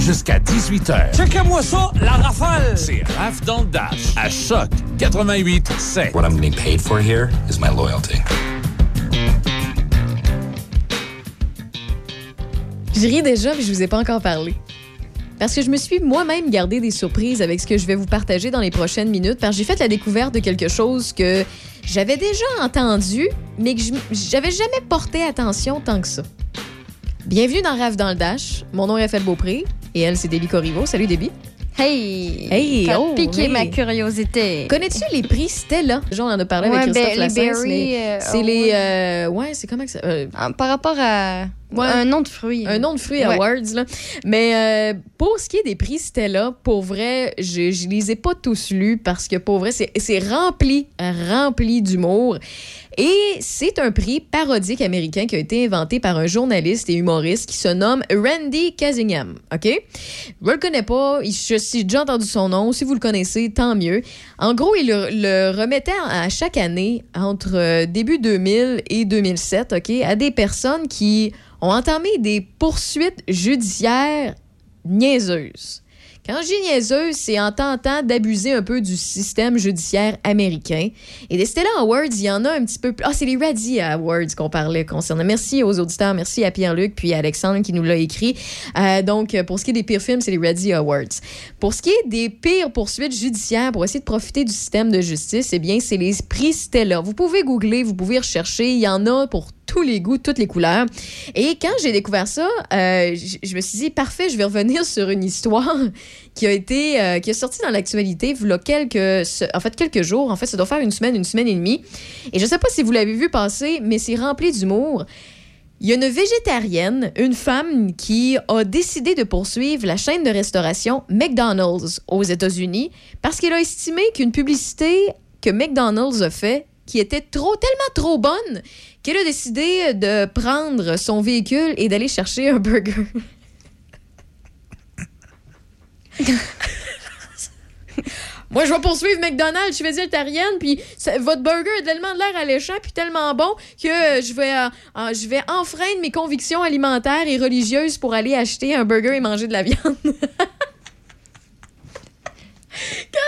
Jusqu'à 18h. Checkez-moi ça, la rafale! C'est Raph dans le Dash. À Choc 88 7. What I'm being paid for here is my loyalty. Je ris déjà, mais je vous ai pas encore parlé. Parce que je me suis moi-même gardé des surprises avec ce que je vais vous partager dans les prochaines minutes, parce que j'ai fait la découverte de quelque chose que j'avais déjà entendu, mais que je- j'avais jamais porté attention tant que ça. Bienvenue dans Rave dans le Dash. Mon nom est Raphaël Beaupré et elle, c'est Déby Corriveau. Salut Déby. Hey! Hey, T'as oh, piqué hey. ma curiosité. Connais-tu les prix Stella? Genre, on en a parlé Ouais, avec Christophe ben, les berry, euh, c'est oh, les... ouais. euh, ouais, c'est comment que ça... euh, Ah, Par rapport à Ouais. un nom de fruit. un nom de fruits Ouais. awards là. Mais euh, pour ce qui est des prix Stella, pour vrai, je je les ai pas tous lus parce que pour vrai, c'est rempli, rempli d'humour. Et c'est un prix parodique américain qui a été inventé par un journaliste et humoriste qui se nomme Randy Casingham. OK? Je le connais pas. suis déjà entendu son nom. Si vous le connaissez, tant mieux. En gros, il le, le remettait à chaque année entre euh, début 2000 et 2007, OK, à des personnes qui ont entamé des poursuites judiciaires niaiseuses. Quand je dis niaiseuse, c'est en tentant d'abuser un peu du système judiciaire américain. Et des Stella Awards, il y en a un petit peu plus. Ah, c'est les Raddy Awards qu'on parlait concernant. Merci aux auditeurs, merci à Pierre-Luc puis à Alexandre qui nous l'a écrit. Euh, donc, pour ce qui est des pires films, c'est les Raddy Awards. Pour ce qui est des pires poursuites judiciaires pour essayer de profiter du système de justice, eh bien, c'est les prix Stella. Vous pouvez googler, vous pouvez rechercher. Il y en a pour tous les goûts, toutes les couleurs. Et quand j'ai découvert ça, euh, je me suis dit, parfait, je vais revenir sur une histoire qui a été, euh, qui est sortie dans l'actualité, a quelques, en fait, quelques jours. En fait, ça doit faire une semaine, une semaine et demie. Et je sais pas si vous l'avez vu passer, mais c'est rempli d'humour. Il y a une végétarienne, une femme qui a décidé de poursuivre la chaîne de restauration McDonald's aux États-Unis parce qu'elle a estimé qu'une publicité que McDonald's a fait qui était trop tellement trop bonne qu'elle a décidé de prendre son véhicule et d'aller chercher un burger. Moi, je vais poursuivre McDonald's, je suis végétarienne, puis votre burger a tellement de l'air alléchant, puis tellement bon que je vais, euh, euh, je vais enfreindre mes convictions alimentaires et religieuses pour aller acheter un burger et manger de la viande. Quand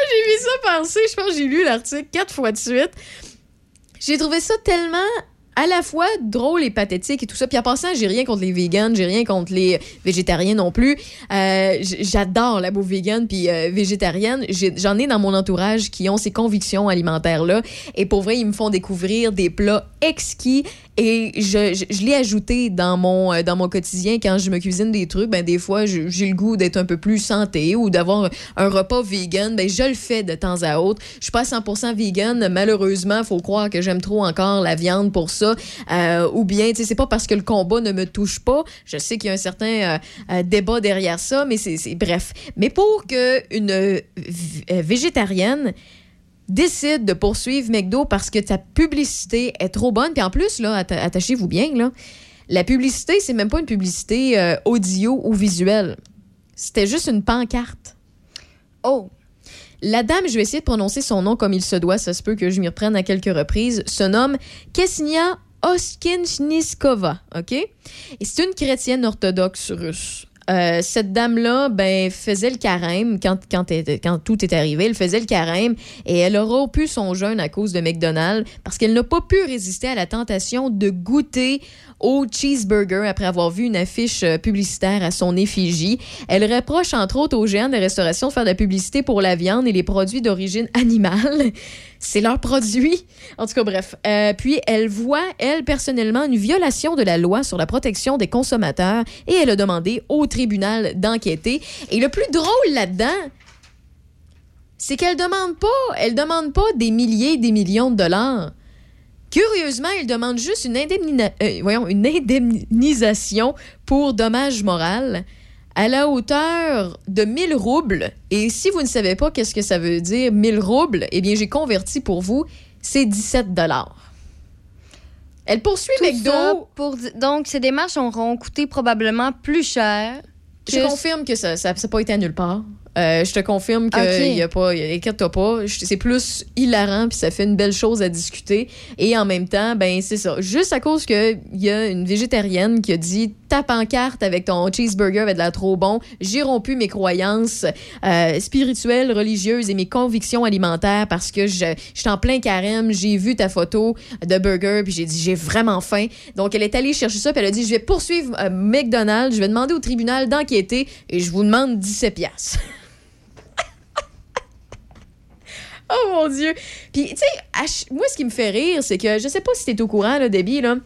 j'ai vu ça passer, je pense que j'ai lu l'article quatre fois de suite. J'ai trouvé ça tellement à la fois drôle et pathétique et tout ça. Puis en passant, j'ai rien contre les vegans, j'ai rien contre les végétariens non plus. Euh, J'adore la bouffe vegan puis euh, végétarienne. J'en ai dans mon entourage qui ont ces convictions alimentaires-là. Et pour vrai, ils me font découvrir des plats exquis. Et je, l'ai ajouté dans mon, euh, dans mon quotidien quand je me cuisine des trucs. Ben, des fois, j'ai le goût d'être un peu plus santé ou d'avoir un repas vegan. Ben, je le fais de temps à autre. Je suis pas 100% vegan. Malheureusement, faut croire que j'aime trop encore la viande pour ça. Euh, ou bien, tu sais, c'est pas parce que le combat ne me touche pas. Je sais qu'il y a un certain euh, euh, débat derrière ça, mais c'est bref. Mais pour que une v- euh, végétarienne décide de poursuivre McDo parce que ta publicité est trop bonne, puis en plus, là, atta- attachez-vous bien, là, la publicité, c'est même pas une publicité audio ou visuelle. C'était juste une pancarte. Oh! La dame, je vais essayer de prononcer son nom comme il se doit, ça se peut que je m'y reprenne à quelques reprises, se nomme Kesnia Oskinsniskova, OK? Et c'est une chrétienne orthodoxe russe. Euh, cette dame-là, ben, faisait le carême quand, quand, tout est arrivé. Elle faisait le carême et elle a rompu son jeûne à cause de McDonald's parce qu'elle n'a pas pu résister à la tentation de goûter au cheeseburger après avoir vu une affiche euh, publicitaire à son effigie. Elle reproche entre autres aux géants de restauration de faire de la publicité pour la viande et les produits d'origine animale. C'est leur produit. En tout cas, bref. Euh, puis elle voit, elle, personnellement, une violation de la loi sur la protection des consommateurs et elle a demandé au tribunal d'enquêter. Et le plus drôle là-dedans, c'est qu'elle demande pas, elle demande pas des milliers, des millions de dollars. Curieusement, elle demande juste une, euh, une indemnisation pour dommage moral à la hauteur de 1000 roubles. Et si vous ne savez pas qu'est-ce que ça veut dire 1000 roubles, eh bien, j'ai converti pour vous, c'est 17 dollars. Elle poursuit Tout McDo. ça pour Donc, ces démarches auront coûté probablement plus cher. Je confirme que ça n'a pas été à nulle part. Euh, je te confirme qu'il Ok. y a pas. Inquiète-toi pas. C'est plus hilarant, puis ça fait une belle chose à discuter. Et en même temps, ben c'est ça. Juste à cause qu'il y a une végétarienne qui a dit ta pancarte avec ton cheeseburger avec de la trop bon. J'ai rompu mes croyances euh, spirituelles, religieuses et mes convictions alimentaires parce que je, je suis en plein carême. J'ai vu ta photo de burger puis j'ai dit j'ai vraiment faim. Donc elle est allée chercher ça puis elle a dit je vais poursuivre euh, McDonald's, je vais demander au tribunal d'enquêter et je vous demande 17 piastres. Oh mon Dieu! Puis, tu sais, moi, ce qui me fait rire, c'est que je sais pas si t'es au courant, là, Debbie, là,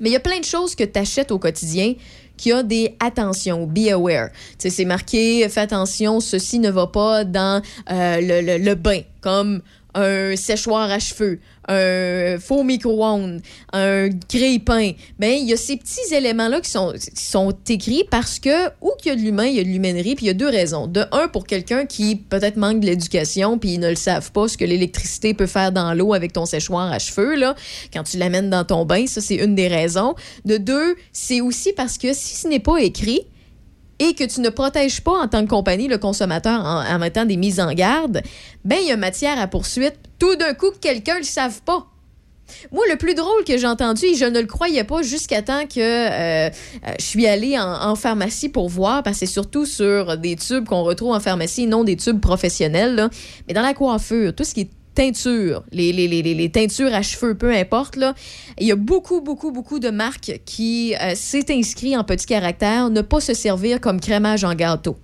mais il y a plein de choses que t'achètes au quotidien qui a des attention, be aware. C'est marqué, fais attention, ceci ne va pas dans euh, le, le- le bain, comme un séchoir à cheveux, un faux micro-ondes, un grille-pain. Ben, il y a ces petits éléments-là qui sont, qui sont écrits parce que, où qu'il y a de l'humain, il y a de l'humainerie, puis il y a deux raisons. De un, pour quelqu'un qui peut-être manque de l'éducation, puis ils ne le savent pas, ce que l'électricité peut faire dans l'eau avec ton séchoir à cheveux, là, quand tu l'amènes dans ton bain, ça, c'est une des raisons. De deux, c'est aussi parce que si ce n'est pas écrit, et que tu ne protèges pas en tant que compagnie le consommateur en, en mettant des mises en garde, ben il y a matière à poursuite. Tout d'un coup, que quelqu'un ne le savent pas. Moi, le plus drôle que j'ai entendu, et je ne le croyais pas jusqu'à temps que euh, euh, je suis allée en, pharmacie pour voir, parce que c'est surtout sur des tubes qu'on retrouve en pharmacie, non des tubes professionnels, mais dans la coiffure, tout ce qui est teinture, les, teintures à cheveux, peu importe, il y a beaucoup, beaucoup, beaucoup de marques qui euh, s'est inscrit en petit caractère ne pas se servir comme crémage en gâteau.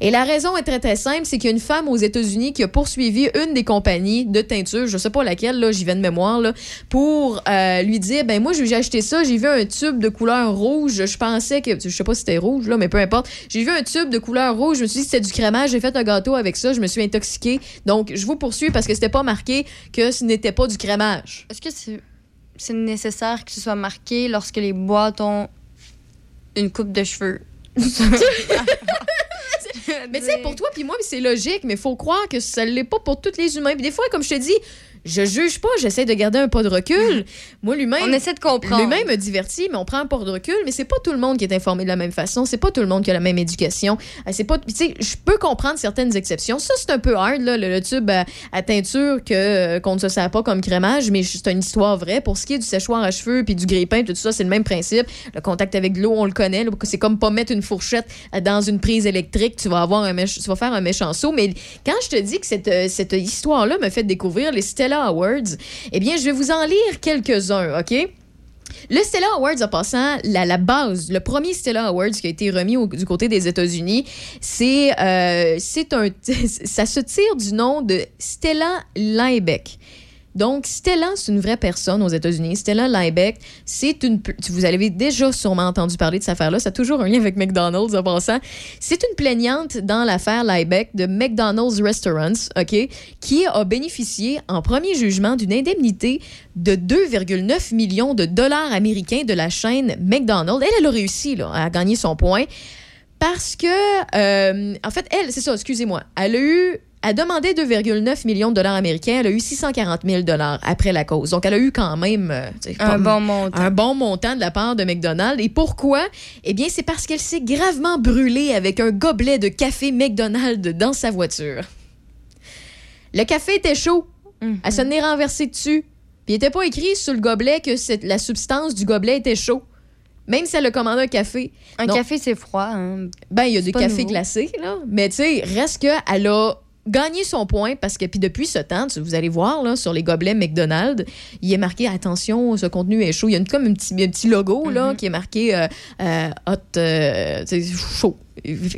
Et la raison est très, très simple, c'est qu'il y a une femme aux États-Unis qui a poursuivi une des compagnies de teinture, je sais pas laquelle, là, j'y vais de mémoire, là, pour euh, lui dire, ben moi, j'ai acheté ça, j'ai vu un tube de couleur rouge, je pensais que, je sais pas si c'était rouge, là, mais peu importe, j'ai vu un tube de couleur rouge, je me suis dit c'était du crémage, j'ai fait un gâteau avec ça, je me suis intoxiquée, donc je vous poursuis parce que c'était pas marqué que ce n'était pas du crémage. Est-ce que c'est c'est nécessaire que ce soit marqué lorsque les boîtes ont une coupe de cheveux? Mais tu sais, pour toi puis moi, c'est logique, mais faut croire que ça l'est pas pour tous les humains. Puis des fois, comme je te dis, je juge pas, j'essaie de garder un pas de recul. Moi, l'humain. On essaie de comprendre. L'humain me divertit, mais on prend un pas de recul. Mais c'est pas tout le monde qui est informé de la même façon. C'est pas tout le monde qui a la même éducation. Euh, C'est pas, tu sais, je peux comprendre certaines exceptions. Ça, c'est un peu hard, là, le, le tube à, à teinture que euh, qu'on ne se sert pas comme crémage, mais c'est une histoire vraie. Pour ce qui est du séchoir à cheveux puis du grille-pain, tout ça, c'est le même principe. Le contact avec de l'eau, on le connaît. C'est comme pas mettre une fourchette euh, dans une prise électrique. Tu vas avoir un tu vas faire un méchant saut. Mais quand je te dis que cette, cette histoire-là me fait découvrir les Stella Awards, eh bien, je vais vous en lire quelques-uns, OK? Le Stella Awards, en passant, la, la base, le premier Stella Awards qui a été remis du côté des États-Unis, c'est euh, c'est un, ça se tire du nom de Stella Liebeck. Donc, Stella, c'est une vraie personne aux États-Unis. Stella Liebeck, c'est une. Vous avez déjà sûrement entendu parler de cette affaire-là. Ça a toujours un lien avec McDonald's en passant. C'est une plaignante dans l'affaire Liebeck de McDonald's Restaurants, OK, qui a bénéficié en premier jugement d'une indemnité de 2,9 millions de dollars américains de la chaîne McDonald's. Elle, elle a réussi là, à gagner son point parce que, euh, en fait, elle, c'est ça, excusez-moi, elle a eu, elle demandait 2,9 millions de dollars américains, elle a eu 640 000 dollars après la cause. Donc, elle a eu quand même euh, Un bon montant. un bon montant de la part de McDonald's. Et pourquoi? Eh bien, c'est parce qu'elle s'est gravement brûlée avec un gobelet de café McDonald's dans sa voiture. Le café était chaud. Mhm. Elle s'en est renversée dessus. Puis il n'était pas écrit sur le gobelet que la substance du gobelet était chaud. Même si elle a commandé un café. Un Non. café, c'est froid. hein. Ben, il y a cafés nouveau. glacés, là. Mais tu sais, reste qu'elle a gagné son point parce que, puis depuis ce temps, vous allez voir, là, sur les gobelets McDonald's, il est marqué attention, ce contenu est chaud. Il y a une- comme un petit, un petit logo, là, Mhm. qui est marqué euh, euh, hot, euh, chaud.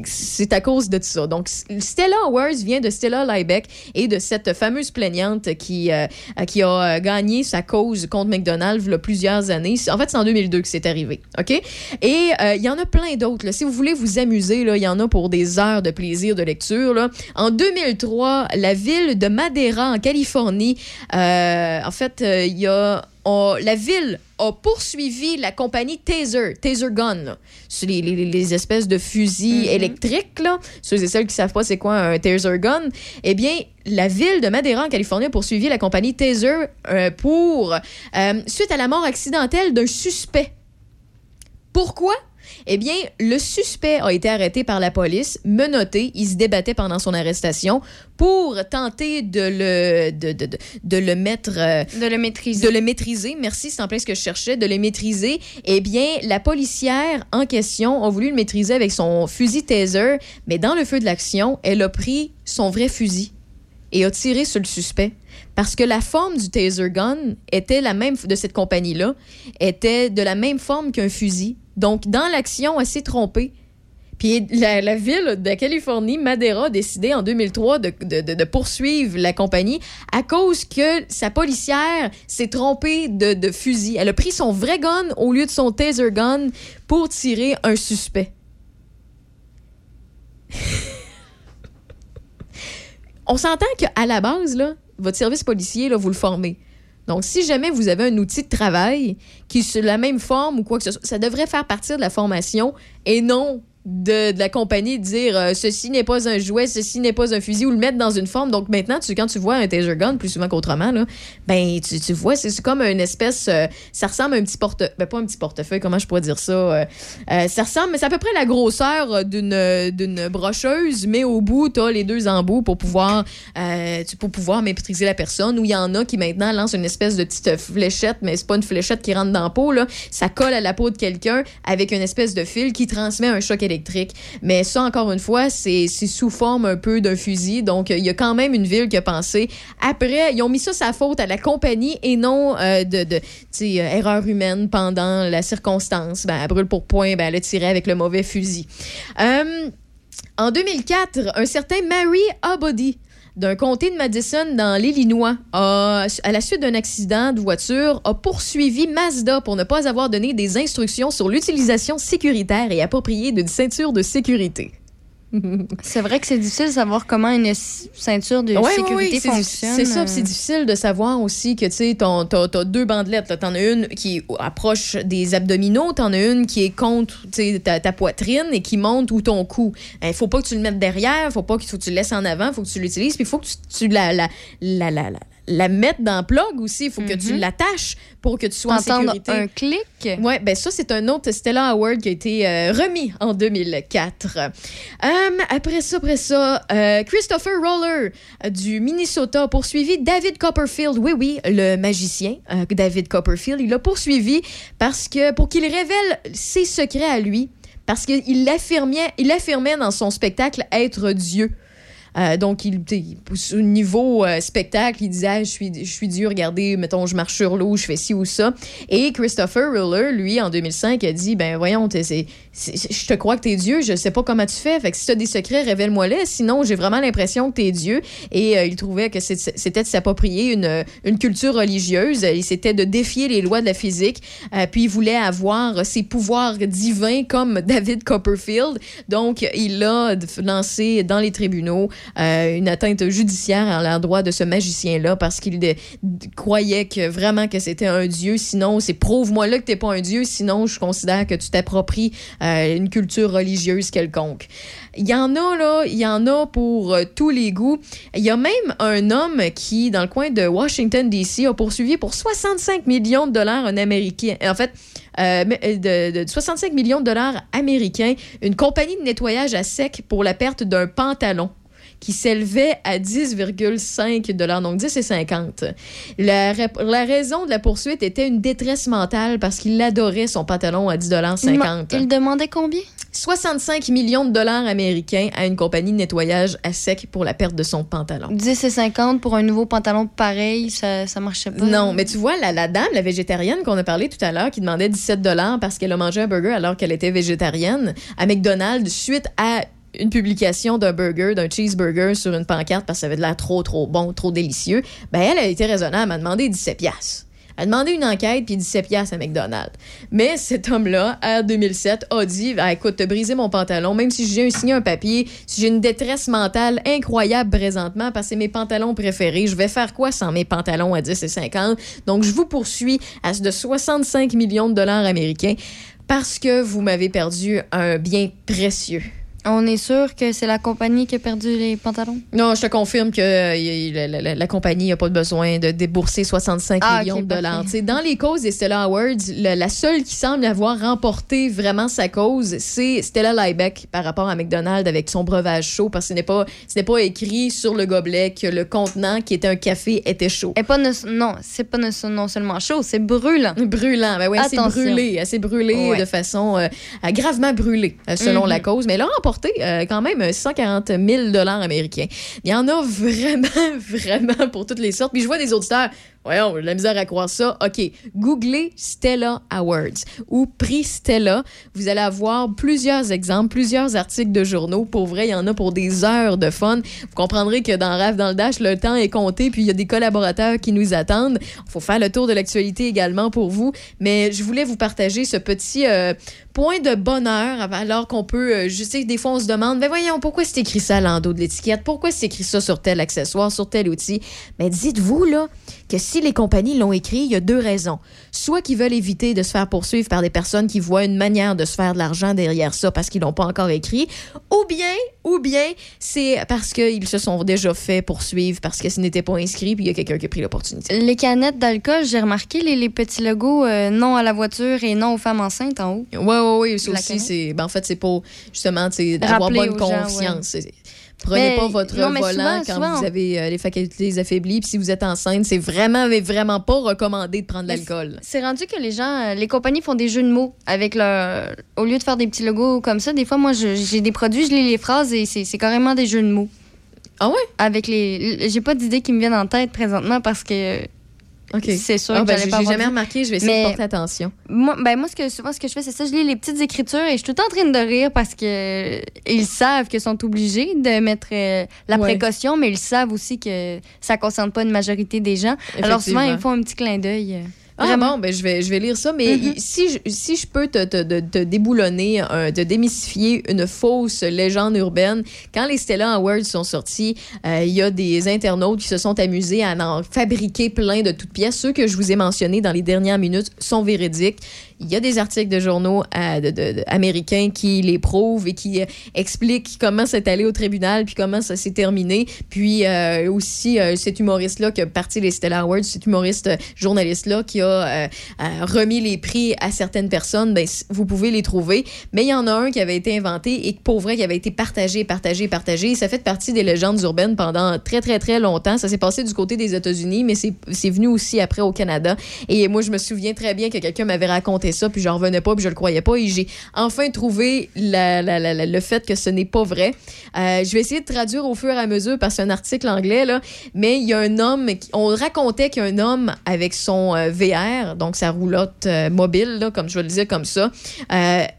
C'est à cause de ça. Donc, Stella Awards vient de Stella Liebeck et de cette fameuse plaignante qui, euh, qui a euh, gagné sa cause contre McDonald's plusieurs années. En fait, c'est en 2002 que c'est arrivé. OK? Et euh, il y en a plein d'autres. Si vous voulez vous amuser, il y en a pour des heures de plaisir de lecture. Là. En 2003, la ville de Madera, en Californie, en fait, il y a la ville a poursuivi la compagnie Taser, Taser Gun. les, les- les espèces de fusils Mhm. électriques. Là. Ceux et celles qui savent pas c'est quoi un Taser Gun, eh bien, la ville de Madera, en Californie, a poursuivi la compagnie Taser euh, pour, euh, suite à la mort accidentelle d'un suspect. Pourquoi? Eh bien, le suspect a été arrêté par la police, menotté. Il se débattait pendant son arrestation pour tenter de le, de, de, de, de le mettre. euh, De le maîtriser. de le maîtriser. Merci, c'est en plein ce que je cherchais, de le maîtriser. Eh bien, la policière en question a voulu le maîtriser avec son fusil taser, mais dans le feu de l'action, elle a pris son vrai fusil et a tiré sur le suspect. Parce que la forme du taser gun était la même de cette compagnie-là, était de la même forme qu'un fusil. Donc, dans l'action, elle s'est trompée. Puis la, ville de Californie, Madera, a décidé en 2003 de, poursuivre la compagnie à cause que sa policière s'est trompée de, de fusil. Elle a pris son vrai gun au lieu de son taser gun pour tirer un suspect. On s'entend qu'à la base, là, votre service policier, là, vous le formez. Donc, si jamais vous avez un outil de travail qui est sur la même forme ou quoi que ce soit, ça devrait faire partie de la formation et non de, de la compagnie dire euh, ceci n'est pas un jouet, ceci n'est pas un fusil ou le mettre dans une forme. Donc maintenant, tu, quand tu vois un taser gun, plus souvent qu'autrement, là, ben tu, tu vois, c'est comme une espèce. euh, ça ressemble à un petit porte. Ben, pas un petit portefeuille, comment je pourrais dire ça? euh, ça ressemble, mais c'est à peu près la grosseur d'une brocheuse, mais au bout, tu as les deux embouts pour pouvoir, pour pouvoir maîtriser la personne. Ou il y en a qui maintenant lancent une espèce de petite fléchette, mais c'est pas une fléchette qui rentre dans la peau, là. Ça colle à la peau de quelqu'un avec une espèce de fil qui transmet un choc électrique. Mais ça, encore une fois, c'est sous forme un peu d'un fusil. Donc, il y a quand même une ville qui a pensé. Après, ils ont mis ça sa faute à la compagnie et non euh, de, de euh, erreur humaine pendant la circonstance. Ben, elle brûle pour point, ben, elle a tiré avec le mauvais fusil. Euh, en 2004, un certain Mary Abody d'un comté de Madison dans l'Illinois, à la suite d'un accident de voiture, a poursuivi Mazda pour ne pas avoir donné des instructions sur l'utilisation sécuritaire et appropriée d'une ceinture de sécurité. C'est vrai que c'est difficile de savoir comment une ceinture de Ouais, ouais, sécurité ouais, c'est fonctionne. C'est ça, c'est euh. difficile de savoir aussi que tu sais, ton- t'as t'as deux bandelettes. T'en as une qui approche des abdominaux, t'en as une qui est contre ta, ta poitrine et qui monte ou ton cou. Il faut pas que tu le mettes derrière, faut pas faut que tu le laisses en avant, faut que tu l'utilises, puis il faut que tu, tu la, la, la, la, la, la mettes dans le plug aussi. Il faut que tu Mhm. l'attaches pour que tu sois en sécurité. un clic? Ouais, ben ça, c'est un autre Stella Award qui a été euh, remis en 2004. Euh, après ça, après ça, euh, Christopher Roller euh, du Minnesota a poursuivi David Copperfield. Oui, oui, le magicien David Copperfield. Il l'a poursuivi parce que pour qu'il révèle ses secrets à lui, parce qu'il affirmait, il affirmait dans son spectacle être Dieu. Euh, donc, il, au niveau euh, spectacle, il disait Ah, je, suis, je suis Dieu, regardez, mettons, je marche sur l'eau, je fais ci ou ça. Et Christopher Ruller, lui, en 2005, a dit Ben voyons, je te crois que t'es Dieu, je sais pas comment tu fais. Fait que si t'as des secrets, révèle-moi-les. Sinon, j'ai vraiment l'impression que t'es Dieu. Et euh, il trouvait que c'était de s'approprier une, une culture religieuse. Et C'était de défier les lois de la physique. Puis il voulait avoir ses pouvoirs divins comme David Copperfield. Donc, il a lancé dans les tribunaux euh, une atteinte judiciaire à l'endroit de ce magicien-là parce qu'il croyait que vraiment que c'était un dieu. Sinon, c'est prouve-moi là que t'es pas un dieu. Sinon, je considère que tu t'appropries euh, une culture religieuse quelconque. Il y en a, là, il y en a pour euh, tous les goûts. Il y a même un homme qui, dans le coin de Washington, D.C., a poursuivi pour 65 millions de dollars un Américain. En fait, euh, mais, euh, de, de 65 millions de dollars américains, une compagnie de nettoyage à sec pour la perte d'un pantalon qui s'élevait à 10,5 dollars, donc 10 et 50. La, raison de la poursuite était une détresse mentale parce qu'il adorait son pantalon à 10 dollars Il, 50. il demandait combien? 65 millions de dollars américains à une compagnie de nettoyage à sec pour la perte de son pantalon. 10 et 50 pour un nouveau pantalon pareil, ça, ça marchait pas? Non, mais tu vois, la, la dame, la végétarienne qu'on a parlé tout à l'heure, qui demandait 17 dollars parce qu'elle a mangé un burger alors qu'elle était végétarienne, à McDonald's, suite à une publication d'un burger, d'un cheeseburger sur une pancarte parce que ça avait de l'air trop, trop bon, trop délicieux, ben elle a été raisonnable, elle a demandé 17 piastres. Elle a demandé une enquête puis 17 piastres à McDonald's. Mais cet homme-là, en 2007, a dit ah, écoute, t'as brisé mon pantalon, même si j'ai signé un papier, si j'ai une détresse mentale incroyable présentement parce que c'est mes pantalons préférés, je vais faire quoi sans mes pantalons à 10 et 50 Donc, je vous poursuis à ce de 65 millions de dollars américains parce que vous m'avez perdu un bien précieux. On est sûr que c'est la compagnie qui a perdu les pantalons? Non, je te confirme que euh, la, la- la- la compagnie n'a pas besoin de débourser 65 Ah, millions de dollars. Dans les causes des Stella Awards, la, la seule qui semble avoir remporté vraiment sa cause, c'est Stella Liebeck par rapport à McDonald's avec son breuvage chaud, parce que ce n'est pas, ce pas écrit sur le gobelet que le contenant, qui était un café, était chaud. Et pas ne- non, c'est pas ne- non seulement chaud, c'est brûlant. Brûlant, ben ouais, assez Attention. brûlé, assez brûlé Ouais. de façon euh, gravement brûlée, euh, selon Mhm. la cause. Mais elle a euh, quand même 140 000 dollars américains. Il y en a vraiment, vraiment pour toutes les sortes. Puis je vois des auditeurs, voyons, j'ai la misère à croire ça. OK, googlez Stella Awards ou prix Stella. Vous allez avoir plusieurs exemples, plusieurs articles de journaux. Pour vrai, il y en a pour des heures de fun. Vous comprendrez que dans Rave dans le Dash, le temps est compté, puis il y a des collaborateurs qui nous attendent. Il faut faire le tour de l'actualité également pour vous. Mais je voulais vous partager ce petit euh, point de bonheur alors qu'on peut, euh, je sais que des fois on se demande, mais voyons, pourquoi c'est écrit ça à l'endos de l'étiquette? Pourquoi c'est écrit ça sur tel accessoire, sur tel outil? Mais dites-vous, là, que si les compagnies l'ont écrit, il y a deux raisons. Soit qu'ils veulent éviter de se faire poursuivre par des personnes qui voient une manière de se faire de l'argent derrière ça parce qu'ils l'ont pas encore écrit, ou bien, ou bien, c'est parce qu'ils se sont déjà fait poursuivre parce que ce n'était pas inscrit puis il y a quelqu'un qui a pris l'opportunité. Les canettes d'alcool, j'ai remarqué les, les petits logos euh, non à la voiture et non aux femmes enceintes en haut. Ouais. Ça La aussi, c'est. ben, en fait, c'est pour justement, avoir bonne gens, confiance. C'est- Prenez Mais- pas votre non, volant souvent- quand souvent, vous avez euh, les facultés affaiblies. Puis si vous êtes enceinte, c'est vraiment, mais vraiment pas recommandé de prendre de l'alcool. C'est rendu que les gens, euh, les compagnies font des jeux de mots avec leur. Au lieu de faire des petits logos comme ça, des fois, moi, j'ai des produits, je lis les phrases et c'est carrément des jeux de mots. Ah ouais? Avec les. J'ai pas d'idées qui me viennent en tête présentement parce que C'est sûr Ah, que ben, j'allais pas j'ai avoir jamais remarqué. Je vais essayer Mais- de porter attention. Moi, ben moi, ce que, souvent, ce que je fais, c'est ça. Je lis les petites écritures et je suis tout le temps en train de rire parce que euh, ils savent qu'ils sont obligés de mettre euh, la Ouais. précaution, mais ils savent aussi que ça concerne pas une majorité des gens. Alors souvent, ils font un petit clin d'œil. Ah Vraiment. bon, ben je vais, je vais lire ça, mais Mhm. i- si, je, si je peux te, te, te- te déboulonner, te démystifier une fausse légende urbaine, quand les Stella Awards sont sortis, euh, il y a des internautes qui se sont amusés à en fabriquer plein de toutes pièces. Ceux que je vous ai mentionnés dans les dernières minutes sont véridiques. Il y a des articles de journaux euh, américains qui les prouvent et qui euh, expliquent comment c'est allé au tribunal puis comment ça s'est terminé. Puis euh, aussi, cet humoriste-là qui a parti les Stella Awards, cet humoriste journaliste-là qui a remis les prix à certaines personnes, ben, vous pouvez les trouver. Mais il y en a un qui avait été inventé et pour vrai qui avait été partagé, partagé, partagé. Ça fait partie des légendes urbaines pendant très, très, très longtemps. Ça s'est passé du côté des États-Unis, mais c'est venu aussi après au Canada. Et moi, je me souviens très bien que quelqu'un m'avait raconté ça, puis j'en revenais pas, puis je le croyais pas. Et j'ai enfin trouvé la- la- la- le fait que ce n'est pas vrai. Euh, je vais essayer de traduire au fur et à mesure parce que c'est un article anglais, là. Mais il y a un homme, on racontait qu'un homme avec son euh, VR, donc sa roulotte euh, mobile, là, comme je vais le dire comme ça,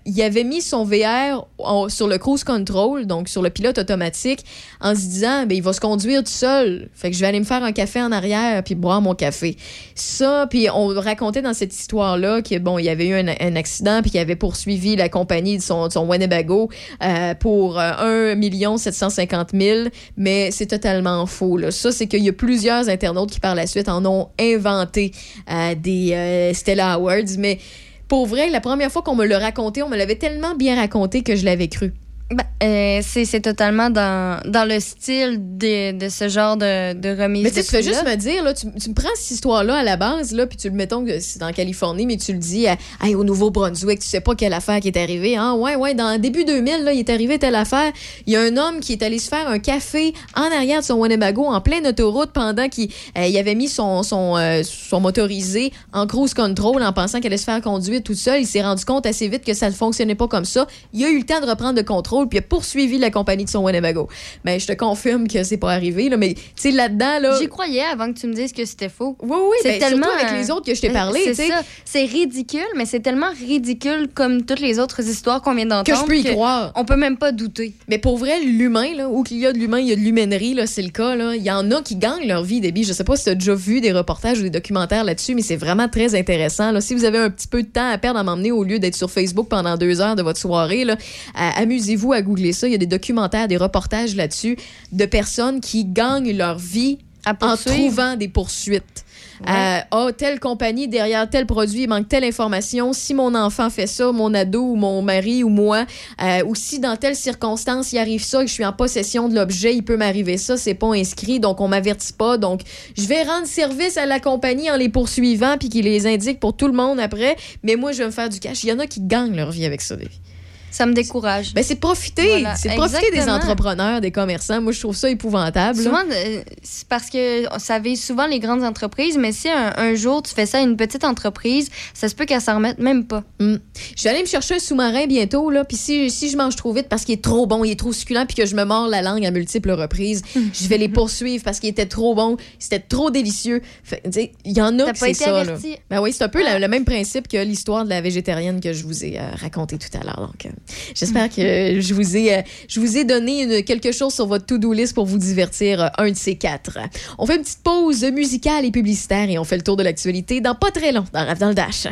il avait mis son VR sur le cruise control, donc sur le pilote automatique, en se disant, ben, il va se conduire tout seul. Fait que je vais aller me faire un café en arrière puis boire mon café. Ça, puis on racontait dans cette histoire-là que, bon, il y avait eu un, accident puis qu'il avait poursuivi la compagnie de son, Winnebago euh, pour euh, 1 750 000, mais c'est totalement faux. Ça, c'est qu'il y a plusieurs internautes qui, par la suite, en ont inventé euh, des euh, Stella Awards, mais pour vrai, la première fois qu'on me l'a raconté, on me l'avait tellement bien raconté que je l'avais cru. Ben, euh, c'est totalement dans, dans le style de, de ce genre de, de remise. Mais tu fais juste me dire, là, tu, tu me prends cette histoire-là à la base, là, puis tu le mettons que c'est en Californie, mais tu le dis à, Hey, au Nouveau-Brunswick, tu sais pas quelle affaire qui est arrivée. Ah, ouais, ouais, dans début 2000, là, il est arrivé telle affaire. Il y a un homme qui est allé se faire un café en arrière de son Winnebago, en pleine autoroute, pendant qu'il euh, il avait mis son, son, euh, son motorisé en cruise control en pensant qu'elle allait se faire conduire tout seul. Il s'est rendu compte assez vite que ça ne fonctionnait pas comme ça. Il a eu le temps de reprendre le contrôle, puis il a poursuivi la compagnie de son Winnebago. Mais je te confirme que c'est pas arrivé, là, mais tu sais, là-dedans, là. J'y croyais avant que tu me dises que c'était faux. Oui, oui, C'est ben, tellement, surtout avec euh, les autres que je t'ai parlé, C'est ça. C'est ridicule, mais c'est tellement ridicule comme toutes les autres histoires qu'on vient que d'entendre. je peux y croire. On peut même pas douter. Mais pour vrai, l'humain, là, où qu'il y a de l'humain, il y a de l'humainerie, là, c'est le cas, là. Il y en a qui gagnent leur vie, Déby. Je sais pas si tu as déjà vu des reportages ou des documentaires là-dessus, mais c'est vraiment très intéressant, là. Si vous avez un petit peu de temps à perdre à m'emmener au lieu d'être sur Facebook pendant deux heures de votre soirée, là, euh, à googler ça. Il y a des documentaires, des reportages là-dessus de personnes qui gagnent leur vie en trouvant des poursuites. Ouais. Euh, Ah, telle compagnie, derrière tel produit, il manque telle information. Si mon enfant fait ça, mon ado ou mon mari ou moi, euh, ou si dans telle circonstance, il arrive ça, que je suis en possession de l'objet, il peut m'arriver ça, c'est pas inscrit, donc on m'avertit pas. Donc, je vais rendre service à la compagnie en les poursuivant puis qui les indique pour tout le monde après. Mais moi, je vais me faire du cash. Il y en a qui gagnent leur vie avec ça, vies. Ça me décourage. Ben, c'est profiter. Voilà, c'est profiter des entrepreneurs, des commerçants. Moi, je trouve ça épouvantable. Souvent, euh, c'est parce que ça vise souvent les grandes entreprises, mais si un, un jour tu fais ça à une petite entreprise, ça se peut qu'elle s'en remette même pas. Je vais aller me chercher un sous-marin bientôt, là. Puis si, si je mange trop vite parce qu'il est trop bon, il est trop succulent, puis que je me mords la langue à multiples reprises, je vais les poursuivre parce qu'il était trop bon, c'était trop délicieux. Il y en a pas c'est ça, là. Ben oui, c'est un peu la- le même principe que l'histoire de la végétarienne que je vous ai euh, raconté tout à l'heure. Donc, euh, j'espère que je vous ai, je vous ai donné quelque chose sur votre to-do list pour vous divertir, euh, un de ces quatre. On fait une petite pause musicale et publicitaire et on fait le tour de l'actualité dans pas très long dans dans le Dash.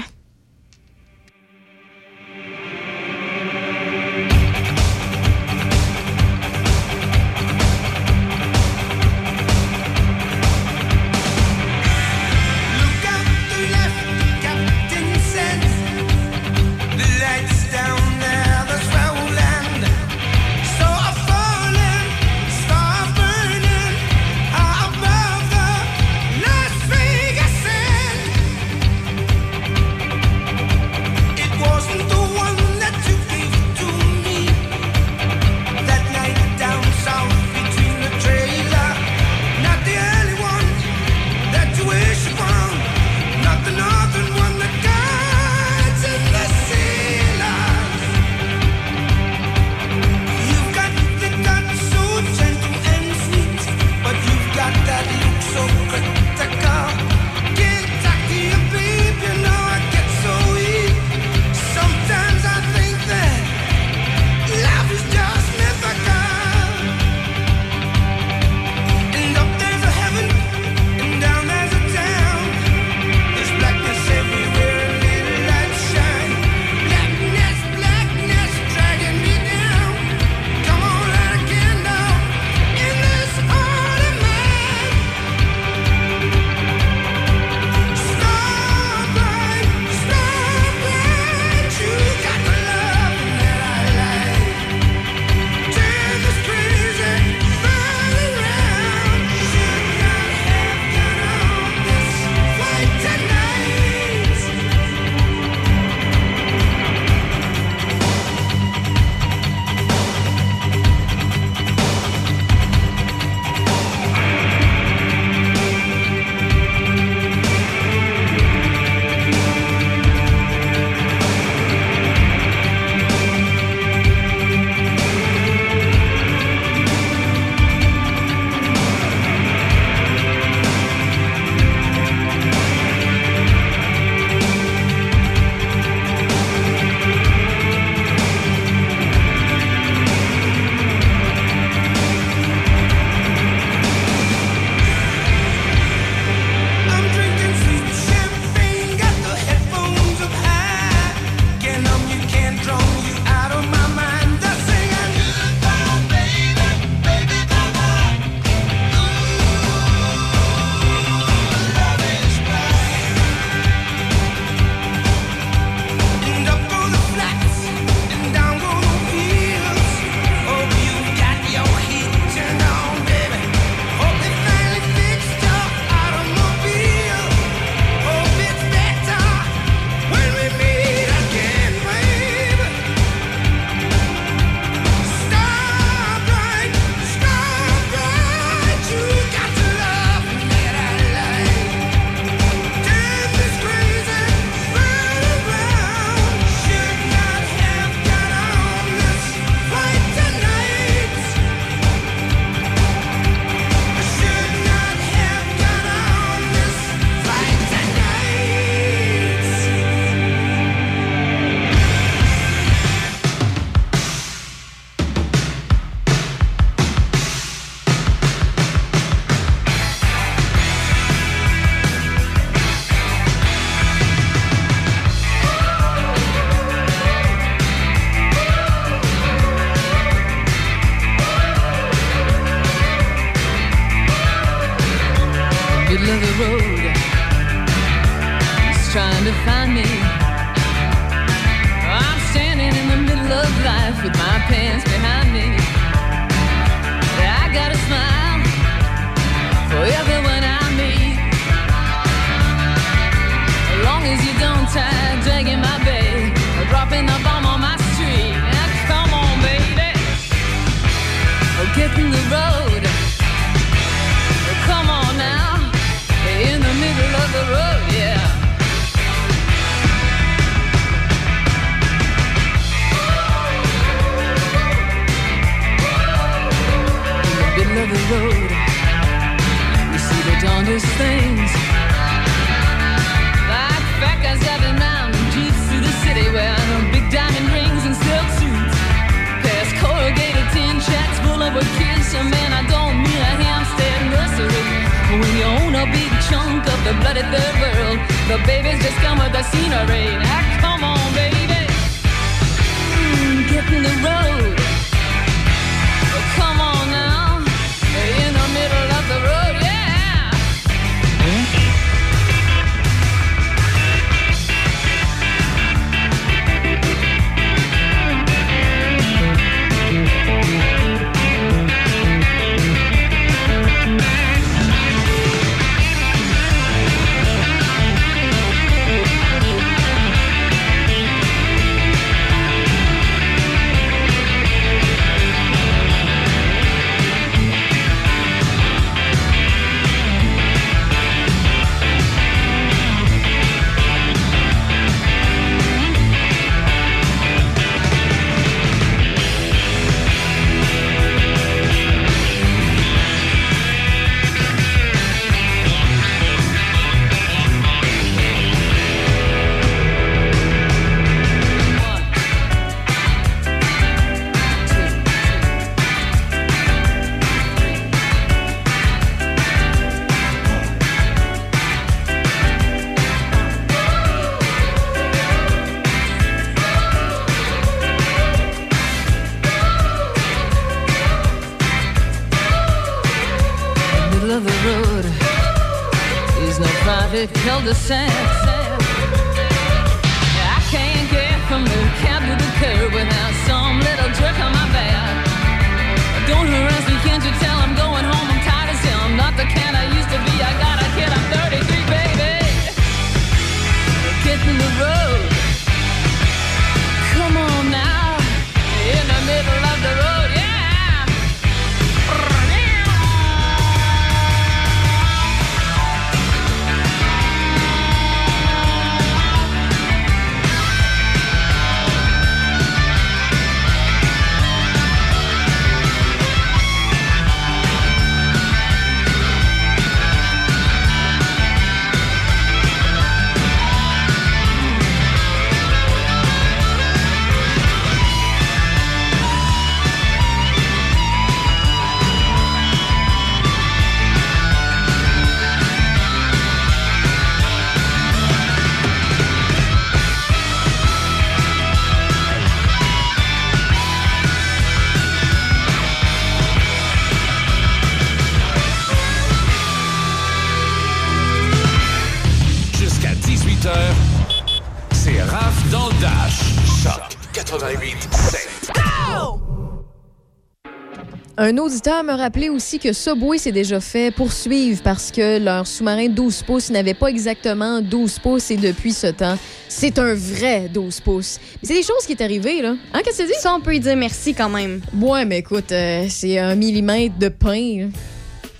Un auditeur me rappelait aussi que Subway s'est déjà fait poursuivre parce que leur sous-marin 12 pouces n'avait pas exactement 12 pouces et depuis ce temps, c'est un vrai 12 pouces. C'est des choses qui est arrivée, là. Hein, qu'est-ce que tu dis? Ça, on peut y dire merci quand même. Ouais, mais écoute, euh, c'est un millimètre de pain. Là.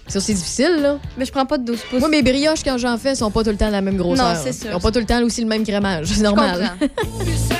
Ça, c'est difficile, là. Mais je prends pas de 12 pouces. Moi, mes brioches, quand j'en fais, sont pas tout le temps la même grosseur. Non, c'est sûr. Ils ont pas tout le temps aussi le même crémage. C'est normal.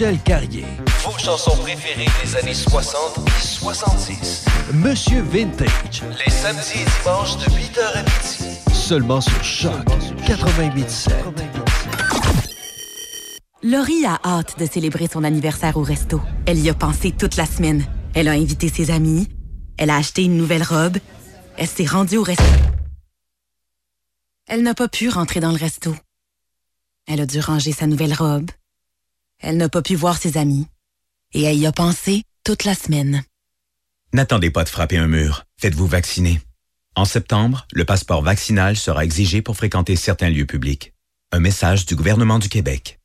Michel Carrier. Vos chansons préférées des années 60 et 70. Monsieur Vintage. Les samedis et dimanches de 8h à midi. Seulement sur Choc 88.7. Laurie a hâte de célébrer son anniversaire au resto. Elle y a pensé toute la semaine. Elle a invité ses amis. Elle a acheté une nouvelle robe. Elle s'est rendue au resto. Elle n'a pas pu rentrer dans le resto. Elle a dû ranger sa nouvelle robe. Elle n'a pas pu voir ses amis. Et elle y a pensé toute la semaine. N'attendez pas de frapper un mur. Faites-vous vacciner. En septembre, le passeport vaccinal sera exigé pour fréquenter certains lieux publics. Un message du gouvernement du Québec.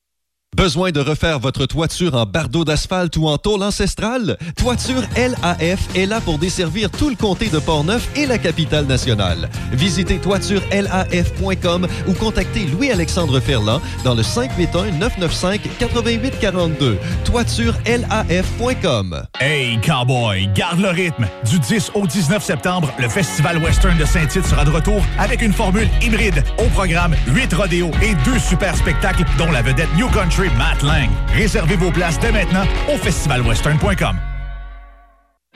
Besoin de refaire votre toiture en bardeau d'asphalte ou en tôle ancestrale? Toiture LAF est là pour desservir tout le comté de Portneuf et la capitale nationale. Visitez toiturelaf.com ou contactez Louis-Alexandre Ferland dans le 581-995-8842. Toiturelaf.com. Hey, cowboy, garde le rythme. Du 10 au 19 septembre, le Festival Western de Saint-Tite sera de retour avec une formule hybride. Au programme, 8 rodéos et deux super spectacles, dont la vedette New Country Matt Lang. Réservez vos places dès maintenant au festivalwestern.com.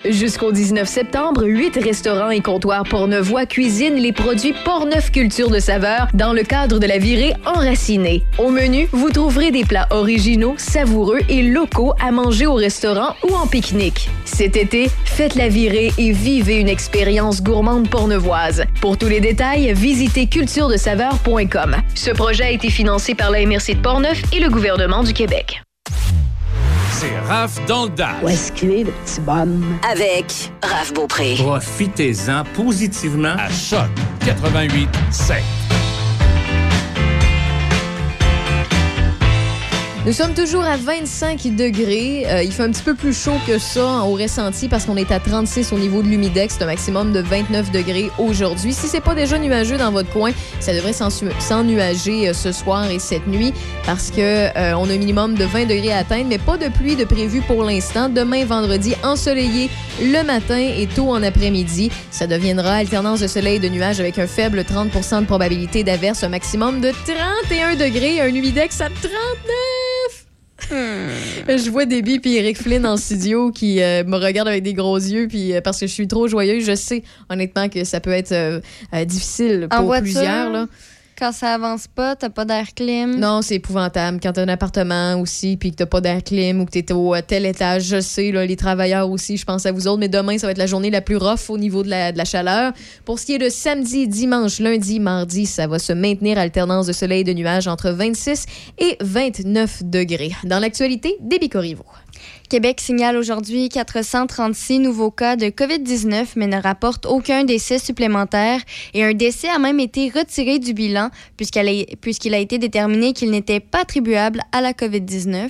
Jusqu'au 19 septembre, huit restaurants et comptoirs portnevois cuisinent les produits Portneuf Culture de saveur dans le cadre de la virée enracinée. Au menu, vous trouverez des plats originaux, savoureux et locaux à manger au restaurant ou en pique-nique. Cet été, faites la virée et vivez une expérience gourmande portneuvoise. Pour tous les détails, visitez culturedesaveur.com. Ce projet a été financé par la MRC de Portneuf et le gouvernement du Québec. C'est Raph dans le Dash. Où est-ce qu'il est, le petit bonhomme? Avec Raph Beaupré. Profitez-en positivement. À Choc 88 7. Nous sommes toujours à 25 degrés. Euh, il fait un petit peu plus chaud que ça au ressenti parce qu'on est à 36 au niveau de l'humidex. Un maximum de 29 degrés aujourd'hui. Si c'est pas déjà nuageux dans votre coin, ça devrait s'ennuager euh, ce soir et cette nuit parce que euh, on a un minimum de 20 degrés à atteindre, mais pas de pluie de prévu pour l'instant. Demain, vendredi, ensoleillé le matin et tôt en après-midi. Ça deviendra alternance de soleil et de nuages avec un faible 30 de probabilité d'averse, un maximum de 31 degrés, un humidex à 39. Je vois Debbie puis Eric Flynn en studio qui euh, me regardent avec des gros yeux puis euh, parce que je suis trop joyeuse, je sais honnêtement que ça peut être euh, difficile pour plusieurs là. Quand ça avance pas, t'as pas d'air clim? Non, c'est épouvantable. Quand t'as un appartement aussi, puis que t'as pas d'air clim ou que t'es au tel étage, je sais, les travailleurs aussi, je pense à vous autres, mais demain, ça va être la journée la plus rough au niveau de la, de la chaleur. Pour ce qui est de samedi, dimanche, lundi, mardi, ça va se maintenir alternance de soleil et de nuages entre 26 et 29 degrés. Dans l'actualité, débit Corriveau. Québec signale aujourd'hui 436 nouveaux cas de COVID-19, mais ne rapporte aucun décès supplémentaire. Et un décès a même été retiré du bilan puisqu'il a été déterminé qu'il n'était pas attribuable à la COVID-19.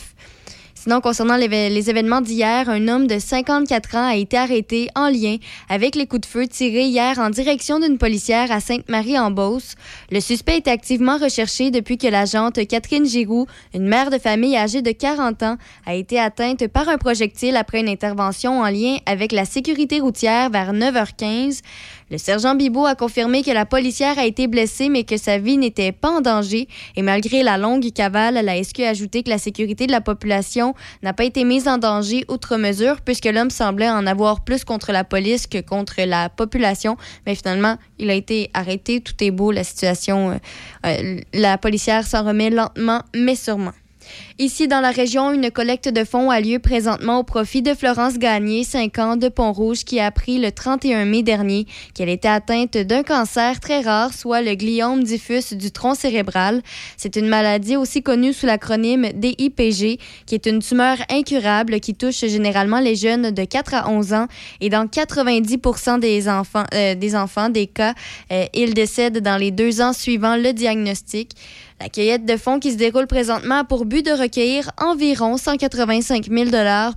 Sinon, concernant les, événements d'hier, un homme de 54 ans a été arrêté en lien avec les coups de feu tirés hier en direction d'une policière à Sainte-Marie-en-Beauce. Le suspect est activement recherché depuis que l'agente Catherine Giroux, une mère de famille âgée de 40 ans, a été atteinte par un projectile après une intervention en lien avec la sécurité routière vers 9h15. Le sergent Bibot a confirmé que la policière a été blessée, mais que sa vie n'était pas en danger. Et malgré la longue cavale, la SQ a ajouté que la sécurité de la population n'a pas été mise en danger outre mesure, puisque l'homme semblait en avoir plus contre la police que contre la population. Mais finalement, il a été arrêté. Tout est beau, la situation. euh, euh, la policière s'en remet lentement, mais sûrement. Ici, dans la région, une collecte de fonds a lieu présentement au profit de Florence Gagné, 5 ans, de Pont-Rouge, qui a appris le 31 mai dernier qu'elle était atteinte d'un cancer très rare, soit le gliome diffus du tronc cérébral. C'est une maladie aussi connue sous l'acronyme DIPG, qui est une tumeur incurable qui touche généralement les jeunes de 4 à 11 ans. Et dans 90 des enfants, euh, des enfants, des cas, euh, ils décèdent dans les deux ans suivant le diagnostic. La cueillette de fonds qui se déroule présentement a pour but de recueillir environ 185 000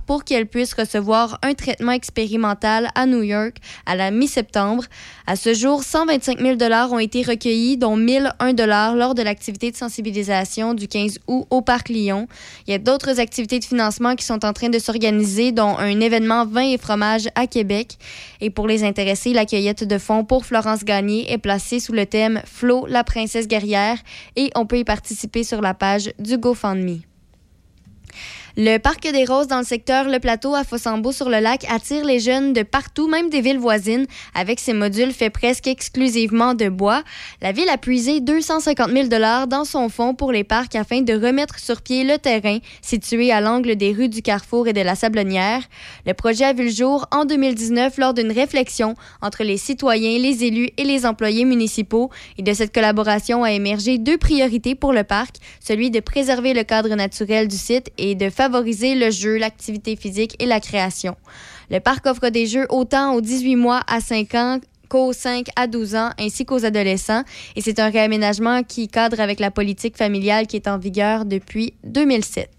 pour qu'elle puisse recevoir un traitement expérimental à New York à la mi-septembre. À ce jour, 125 000 ont été recueillis, dont 1001 lors de l'activité de sensibilisation du 15 août au Parc Lyon. Il y a d'autres activités de financement qui sont en train de s'organiser, dont un événement vin et fromage à Québec. Et pour les intéressés, la cueillette de fonds pour Florence Gagné est placée sous le thème Flo, la princesse guerrière et on peut peut y participer sur la page du GoFundMe. Le Parc des Roses dans le secteur Le Plateau à Fossambeau-sur-le-Lac attire les jeunes de partout, même des villes voisines. Avec ses modules faits presque exclusivement de bois, la ville a puisé 250 000 dans son fonds pour les parcs afin de remettre sur pied le terrain situé à l'angle des rues du Carrefour et de la Sablonnière. Le projet a vu le jour en 2019 lors d'une réflexion entre les citoyens, les élus et les employés municipaux. Et de cette collaboration a émergé deux priorités pour le parc, celui de préserver le cadre naturel du site et de favoriser le jeu, l'activité physique et la création. Le parc offre des jeux autant aux 18 mois à 5 ans qu'aux 5 à 12 ans ainsi qu'aux adolescents et c'est un réaménagement qui cadre avec la politique familiale qui est en vigueur depuis 2007.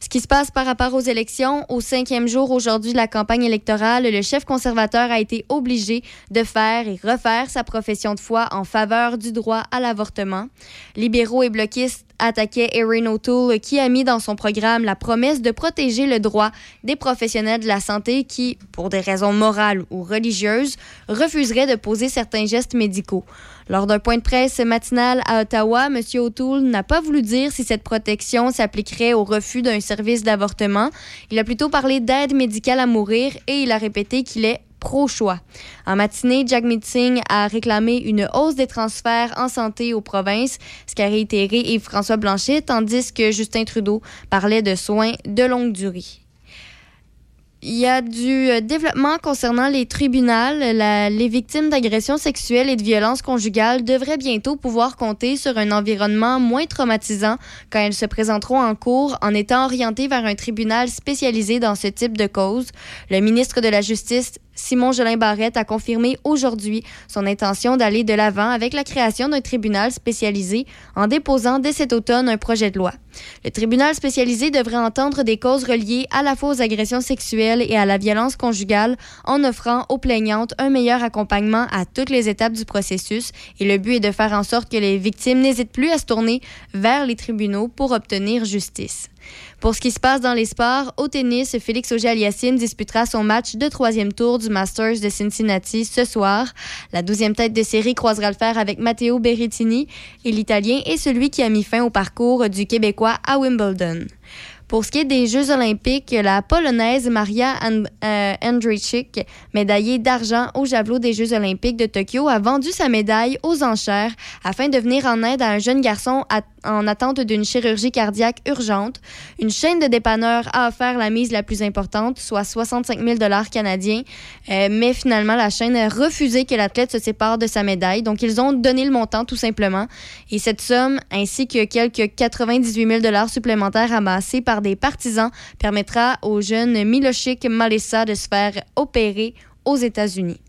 Ce qui se passe par rapport aux élections, au cinquième jour aujourd'hui de la campagne électorale, le chef conservateur a été obligé de faire et refaire sa profession de foi en faveur du droit à l'avortement. Libéraux et bloquistes attaquaient Erin O'Toole qui a mis dans son programme la promesse de protéger le droit des professionnels de la santé qui, pour des raisons morales ou religieuses, refuseraient de poser certains gestes médicaux. Lors d'un point de presse matinal à Ottawa, M. O'Toole n'a pas voulu dire si cette protection s'appliquerait au refus d'un service d'avortement. Il a plutôt parlé d'aide médicale à mourir et il a répété qu'il est pro-choix. En matinée, Jack Singh a réclamé une hausse des transferts en santé aux provinces, ce qu'a réitéré Yves-François Blanchet, tandis que Justin Trudeau parlait de soins de longue durée. Il y a du euh, développement concernant les tribunaux. Les victimes d'agressions sexuelles et de violences conjugales devraient bientôt pouvoir compter sur un environnement moins traumatisant quand elles se présenteront en cours en étant orientées vers un tribunal spécialisé dans ce type de cause. Le ministre de la Justice Simon Jolin Barrette a confirmé aujourd'hui son intention d'aller de l'avant avec la création d'un tribunal spécialisé en déposant dès cet automne un projet de loi. Le tribunal spécialisé devrait entendre des causes reliées à la fois aux agressions sexuelles et à la violence conjugale en offrant aux plaignantes un meilleur accompagnement à toutes les étapes du processus et le but est de faire en sorte que les victimes n'hésitent plus à se tourner vers les tribunaux pour obtenir justice. Pour ce qui se passe dans les sports, au tennis, Félix Auger-Aliassime disputera son match de troisième tour du Masters de Cincinnati ce soir. La douzième tête de série croisera le fer avec Matteo Berrettini et l'Italien est celui qui a mis fin au parcours du Québécois à Wimbledon. Pour ce qui est des Jeux olympiques, la Polonaise Maria And- euh, Andrzejczyk, médaillée d'argent au javelot des Jeux olympiques de Tokyo, a vendu sa médaille aux enchères afin de venir en aide à un jeune garçon à- en attente d'une chirurgie cardiaque urgente. Une chaîne de dépanneurs a offert la mise la plus importante, soit 65 000 canadiens, Euh, mais finalement, la chaîne a refusé que l'athlète se sépare de sa médaille. Donc, ils ont donné le montant, tout simplement. Et cette somme, ainsi que quelques 98 000 supplémentaires amassés par des partisans, permettra au jeune Milošić Malissa de se faire opérer aux États-Unis.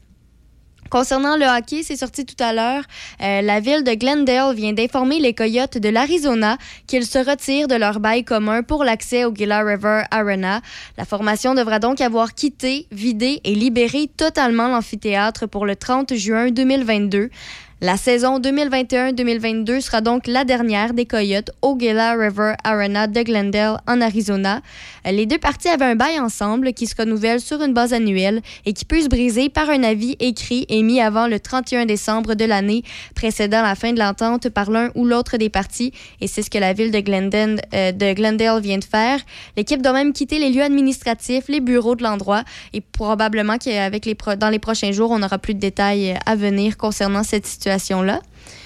Concernant le hockey, c'est sorti tout à l'heure. euh, la ville de Glendale vient d'informer les Coyotes de l'Arizona qu'ils se retirent de leur bail commun pour l'accès au Gila River Arena. La formation devra donc avoir quitté, vidé et libéré totalement l'amphithéâtre pour le 30 juin 2022. La saison 2021-2022 sera donc la dernière des Coyotes au Gila River Arena de Glendale en Arizona. Euh, Les deux parties avaient un bail ensemble qui se renouvelle sur une base annuelle et qui peut se briser par un avis écrit émis avant le 31 décembre de l'année précédant la fin de l'entente par l'un ou l'autre des parties. Et c'est ce que la ville de Glendale, euh, vient de faire. L'équipe doit même quitter les lieux administratifs, les bureaux de l'endroit et probablement qu'avec les dans les prochains jours, on n'aura plus de détails à venir concernant cette situation-là.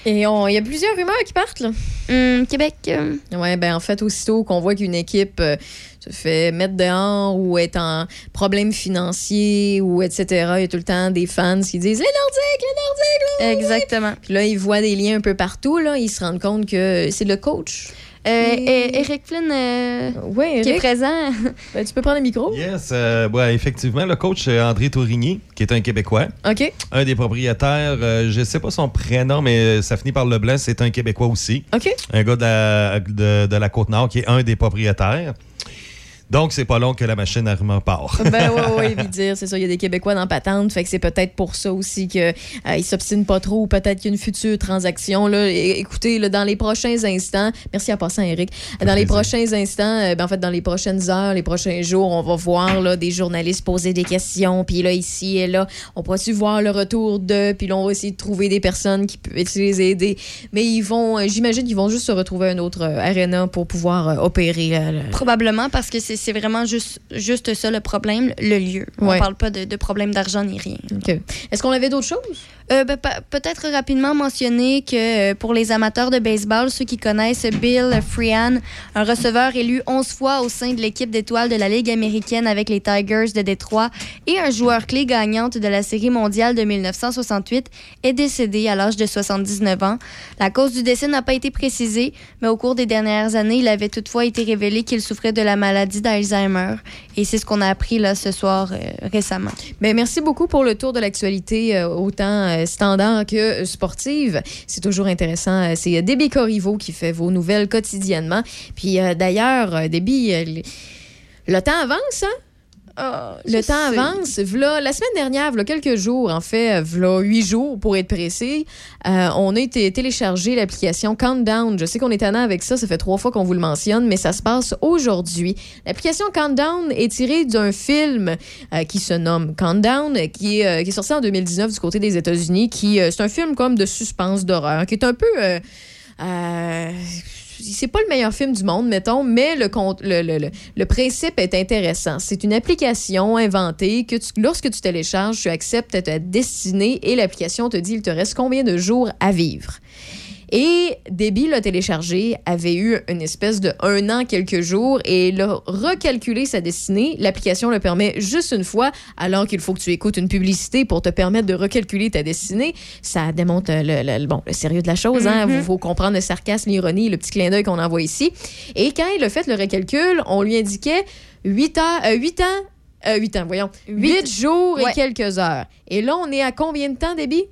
Et il y a plusieurs rumeurs qui partent, là. Hum, Québec. euh, Ouais, ben en fait, aussitôt qu'on voit qu'une équipe euh, se fait mettre dehors ou est en problème financier ou etc., il y a tout le temps des fans qui disent les Nordiques, les Nordiques, les Nordiques. Exactement. Puis là, ils voient des liens un peu partout, là. Ils se rendent compte que c'est le coach. Euh, et Eric Flynn euh, Ouais, qui est présent. Ben, tu peux prendre le micro. Yes, euh, ouais, effectivement, le coach euh, André Tourigny, qui est un Québécois, OK. un des propriétaires, euh, je sais pas son prénom, mais ça finit par Leblanc, c'est un Québécois aussi. OK. Un gars de la, de, de la Côte-Nord qui est un des propriétaires. Donc, c'est pas long que la machine à rumeurs part. Ben oui, oui, oui, dire, c'est ça, il y a des Québécois dans patente, fait que c'est peut-être pour ça aussi qu'ils ne s'obstinent pas trop, ou peut-être qu'il y a une future transaction. Là. Écoutez, là, dans les prochains instants, merci à passant, Eric, dans les prochains instants, euh, ben, en fait, dans les prochaines heures, les prochains jours, on va voir là, des journalistes poser des questions, puis là, ici et là, on pourra-tu voir le retour de, puis là, on va essayer de trouver des personnes qui peuvent les aider. Mais ils vont, euh, j'imagine qu'ils vont juste se retrouver un autre euh, arena pour pouvoir euh, opérer. euh, le- Probablement parce que c'est c'est vraiment juste, juste ça le problème, le lieu. On Ouais. parle pas de, de problème d'argent ni rien. Est-ce qu'on avait d'autres choses? Euh, ben, pe- Peut-être rapidement mentionner que euh, pour les amateurs de baseball, ceux qui connaissent Bill Freehan, un receveur élu 11 fois au sein de l'équipe d'étoiles de la Ligue américaine avec les Tigers de Détroit et un joueur clé gagnante de la Série mondiale de 1968, est décédé à l'âge de 79 ans. La cause du décès n'a pas été précisée, mais au cours des dernières années, il avait toutefois été révélé qu'il souffrait de la maladie d'Alzheimer. Et c'est ce qu'on a appris là, ce soir euh, récemment. Ben, merci beaucoup pour le tour de l'actualité, euh, autant standard que euh, sportive. C'est toujours intéressant. Euh, C'est euh, Déby Corriveau qui fait vos nouvelles quotidiennement. Puis euh, d'ailleurs, euh, Déby, euh, le temps avance, hein? Le temps avance. V'là, la semaine dernière, v'là quelques jours, en fait, v'là huit jours pour être précis, euh, on a été télécharger l'application Countdown. Je sais qu'on est tannant avec ça, ça fait trois fois qu'on vous le mentionne, mais ça se passe aujourd'hui. L'application Countdown est tirée d'un film euh, qui se nomme Countdown, qui est, euh, qui est sorti en 2019 du côté des États-Unis, qui c'est un film comme de suspense d'horreur, qui est un peu euh, c'est pas le meilleur film du monde, mettons, mais le, principe est intéressant. C'est une application inventée que lorsque tu télécharges, tu acceptes ta destinée et l'application te dit il te reste combien de jours à vivre? Et Debbie l'a téléchargé, avait eu une espèce de un an, quelques jours, et il a recalculé sa destinée. L'application le permet juste une fois, alors qu'il faut que tu écoutes une publicité pour te permettre de recalculer ta destinée. Ça démontre le, le- le- bon, le sérieux de la chose. Il Mhm. faut comprendre le sarcasme, l'ironie, le petit clin d'œil qu'on envoie ici. Et quand il a fait le recalcul, on lui indiquait 8, heures, euh, 8 ans, euh, 8 ans, voyons, 8 jours Ouais. et quelques heures. Et là, on est à combien de temps, Debbie?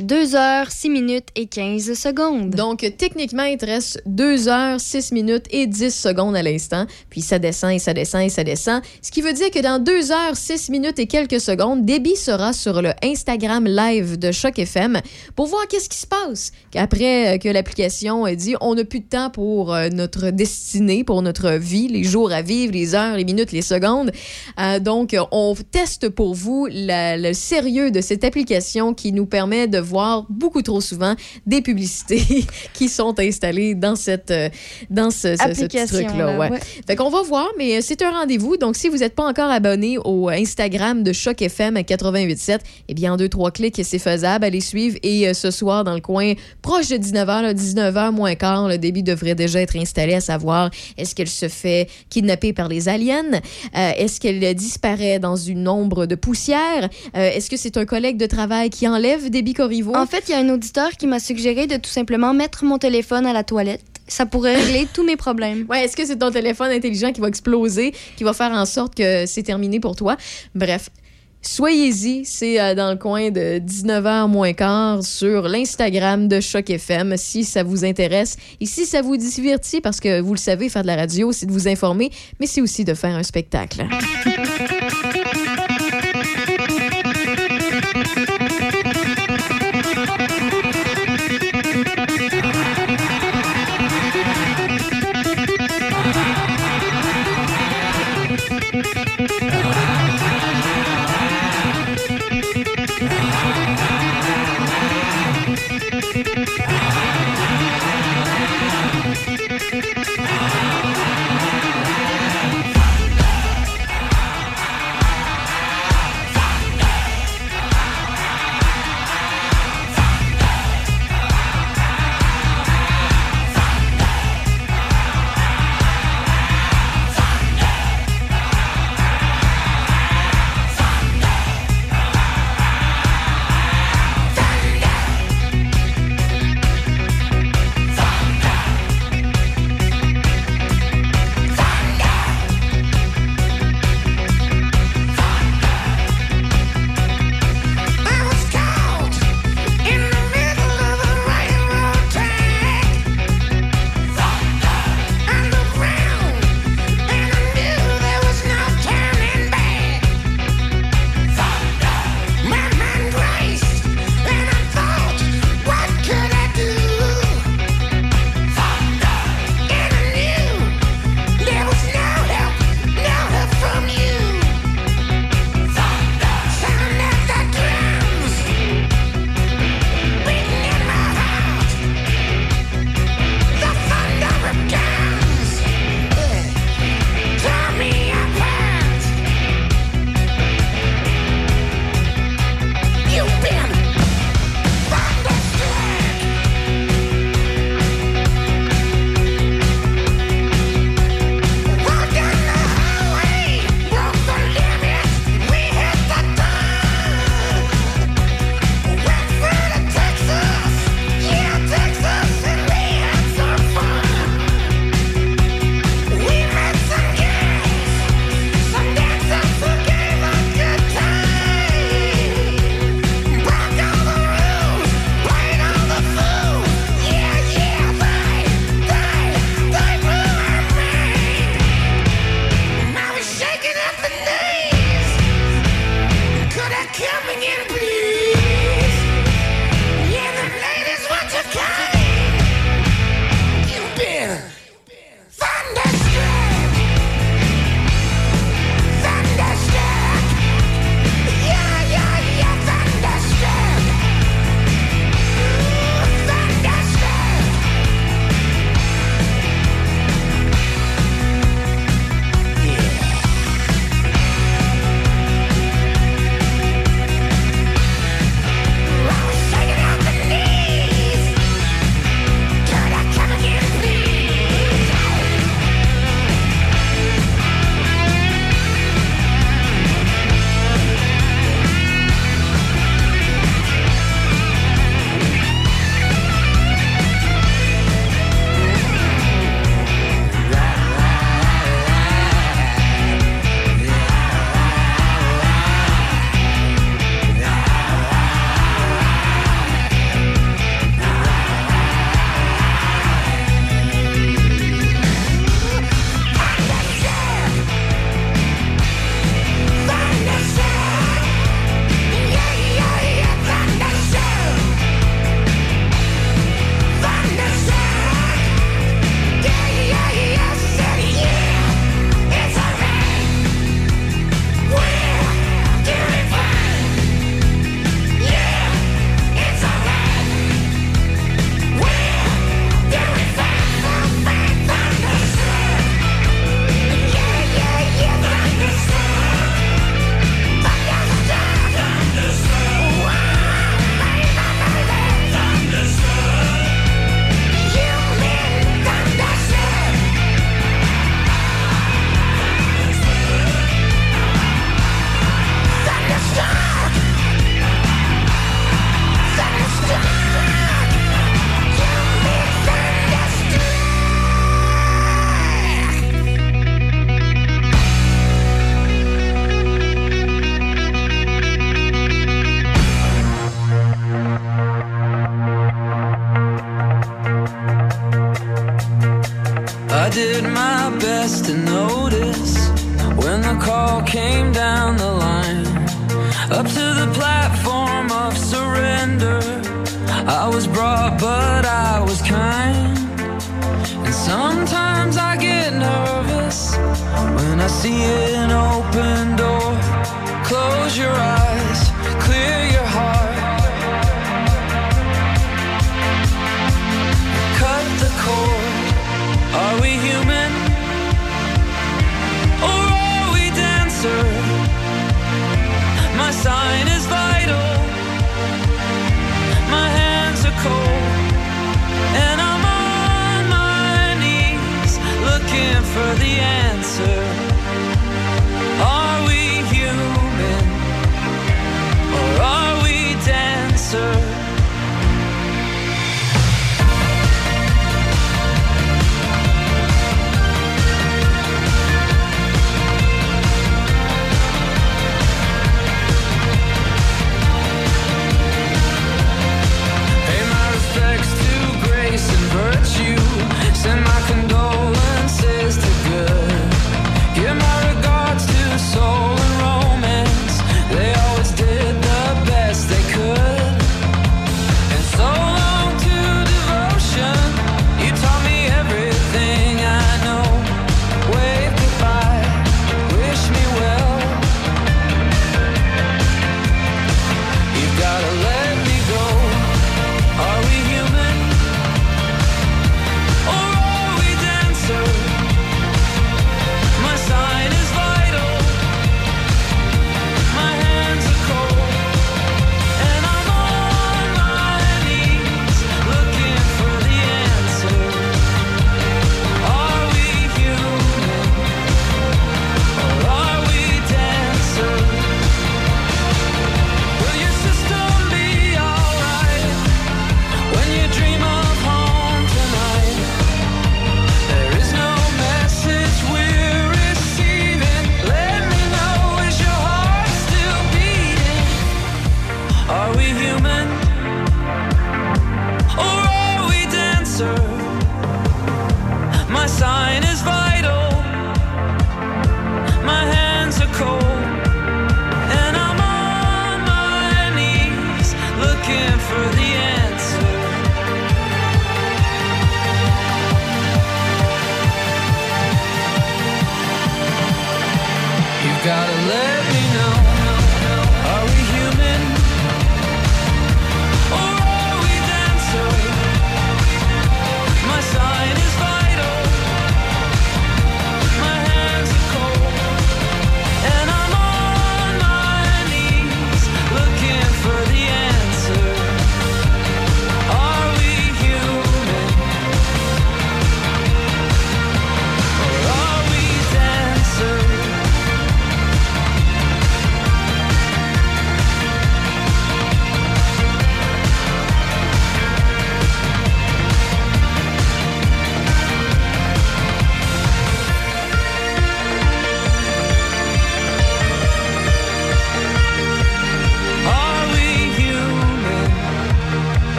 2 heures, 6 minutes et 15 secondes. Donc, techniquement, il te reste 2 heures, 6 minutes et 10 secondes à l'instant. Puis ça descend et ça descend et ça descend. Ce qui veut dire que dans 2 heures, 6 minutes et quelques secondes, Debbie sera sur le Instagram live de Choc FM pour voir qu'est-ce qui se passe. Après euh, que l'application a dit on n'a plus de temps pour euh, notre destinée, pour notre vie, les jours à vivre, les heures, les minutes, les secondes. Euh, donc, on teste pour vous le sérieux de cette application qui nous permet de voir beaucoup trop souvent des publicités qui sont installées dans cette euh, dans ce, ce- ce petit truc-là. là, Ouais. ouais. Fait qu'on va voir, mais euh, c'est un rendez-vous. Donc, si vous n'êtes pas encore abonné au Instagram de Choc FM 88.7, eh bien, en deux, trois clics, c'est faisable. Allez suivre. Et euh, ce soir, dans le coin proche de 19h, 19h moins quart, le débit devrait déjà être installé, à savoir, est-ce qu'elle se fait kidnapper par les aliens? Euh, est-ce qu'elle euh, disparaît dans une ombre de poussière? Euh, est-ce que c'est un collègue de travail qui enlève Déby Corriveau? En fait, il y a un auditeur qui m'a suggéré de tout simplement mettre mon téléphone à la toilette. Ça pourrait régler tous mes problèmes. Ouais, est-ce que c'est ton téléphone intelligent qui va exploser, qui va faire en sorte que c'est terminé pour toi? Bref. Soyez-y, c'est euh, dans le coin de 19h moins quart sur l'Instagram de Choc FM si ça vous intéresse et si ça vous divertit parce que vous le savez, faire de la radio, c'est de vous informer, mais c'est aussi de faire un spectacle.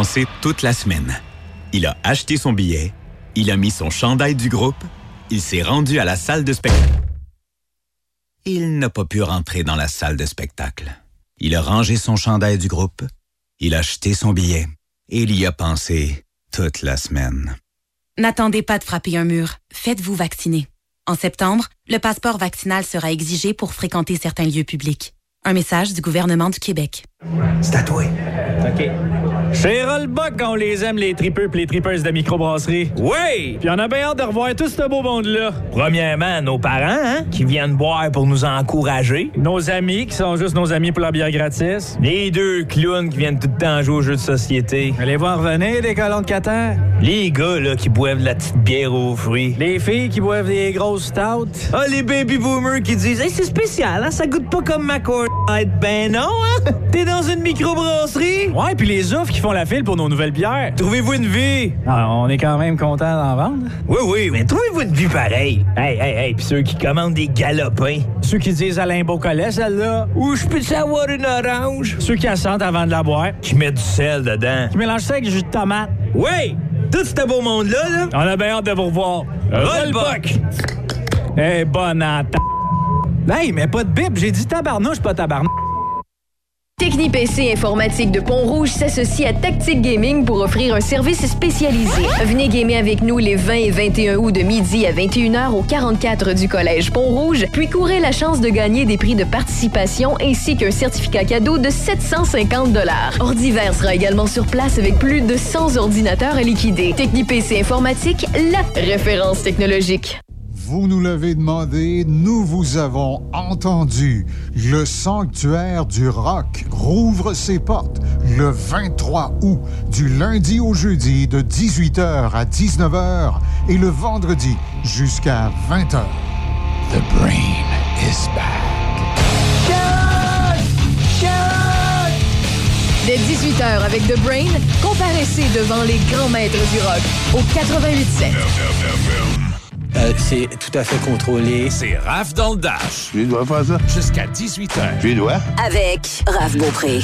Il y a pensé toute la semaine. Il a acheté son billet, il a mis son chandail du groupe, il s'est rendu à la salle de spectacle. Il n'a pas pu rentrer dans la salle de spectacle. Il a rangé son chandail du groupe, il a acheté son billet et il y a pensé toute la semaine. N'attendez pas de frapper un mur. Faites-vous vacciner. En septembre, le passeport vaccinal sera exigé pour fréquenter certains lieux publics. Un message du gouvernement du Québec. C'est à toi. OK. Chez Rollbuck, on les aime, les tripeux pis les tripeuses de microbrasserie. Oui! Puis on a bien hâte de revoir tout ce beau monde-là. Premièrement, nos parents, hein, qui viennent boire pour nous encourager. Nos amis, qui sont juste nos amis pour la bière gratis. Les deux clowns qui viennent tout le temps jouer aux jeux de société. Allez voir revenir, des colons de Qatar. Les gars, là, qui boivent de la petite bière aux fruits. Les filles qui boivent des grosses stouts. Ah, les baby boomers qui disent Hey, c'est spécial, hein, ça goûte pas comme ma cour. Ben non, hein? T'es dans une microbrasserie? Ouais, puis les offres qui font la file pour nos nouvelles bières. Trouvez-vous une vie? Ah, on est quand même content d'en vendre. Oui, oui, mais trouvez-vous une vie pareille? Hey, hey, hey, puis ceux qui commandent des galopins. Ceux qui disent Alain Beaucollet, celle-là. Ou je peux savoir une orange? Ceux qui la sentent avant de la boire. Qui mettent du sel dedans. Qui mélangent ça avec du jus de tomate. Oui! Tout ce beau monde-là, là. On a bien hâte de vous revoir. Rollbuck! Eh, bonne atta. Hey, mais pas de bip, j'ai dit tabarnouche, pas tabarnouche. TechniPC Informatique de Pont-Rouge s'associe à Tactique Gaming pour offrir un service spécialisé. Venez gamer avec nous les 20 et 21 août de midi à 21h au 44 du Collège Pont-Rouge, puis courez la chance de gagner des prix de participation ainsi qu'un certificat cadeau de 750 Ordiver sera également sur place avec plus de 100 ordinateurs à liquider. TechniPC Informatique, la référence technologique. Vous nous l'avez demandé, nous vous avons entendu. Le sanctuaire du rock rouvre ses portes le 23 août, du lundi au jeudi de 18h à 19h et le vendredi jusqu'à 20h. The brain is back. Dès 18h avec The Brain, comparaissez devant les grands maîtres du rock au 88.7. Euh, c'est tout à fait contrôlé. C'est Raph dans le Dash. Tu dois faire ça? Jusqu'à 18h. Tu dois? Avec Raph Beaupré.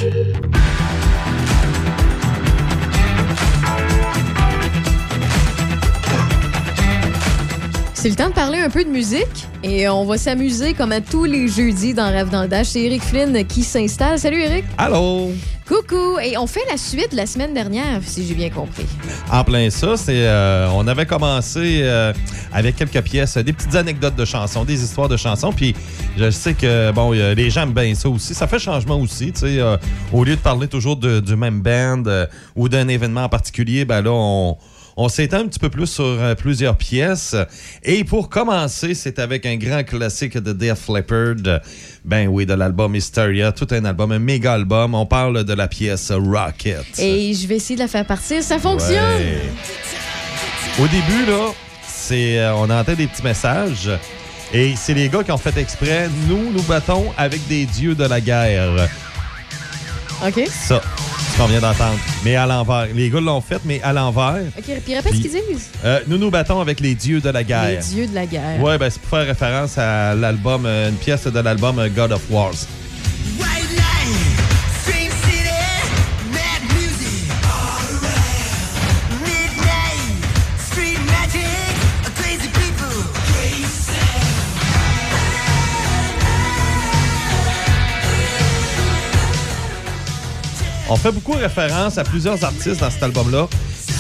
C'est le temps de parler un peu de musique et on va s'amuser comme à tous les jeudis dans Rêve dans le Dash. C'est Eric Flynn qui s'installe. Salut Eric. Allô? Coucou. Et on fait la suite de la semaine dernière, si j'ai bien compris. En plein ça, c'est euh, on avait commencé euh, avec quelques pièces, des petites anecdotes de chansons, des histoires de chansons. Puis je sais que bon, a- les gens aiment bien ça aussi. Ça fait changement aussi, tu sais. euh, au lieu de parler toujours de- du même band euh, ou d'un événement en particulier, ben là on on s'étend un petit peu plus sur euh, plusieurs pièces. Et pour commencer, c'est avec un grand classique de Def Leppard. Ben oui, de l'album Hysteria. Tout un album, un méga album. On parle de la pièce Rocket. Et je vais essayer de la faire partir. Ça fonctionne. Ouais. Au début, là, c'est, euh, on entend des petits messages. Et c'est les gars qui ont fait exprès. Nous, nous battons avec des dieux de la guerre. OK. Ça, ce qu'on vient d'entendre. Mais à l'envers. Les gars l'ont fait, mais à l'envers. OK, puis répète ce qu'ils disent. Euh, nous nous battons avec les dieux de la guerre. Les dieux de la guerre. Ouais, ben c'est pour faire référence à l'album, euh, une pièce de l'album euh, God of Wars. On fait beaucoup référence à plusieurs artistes dans cet album-là.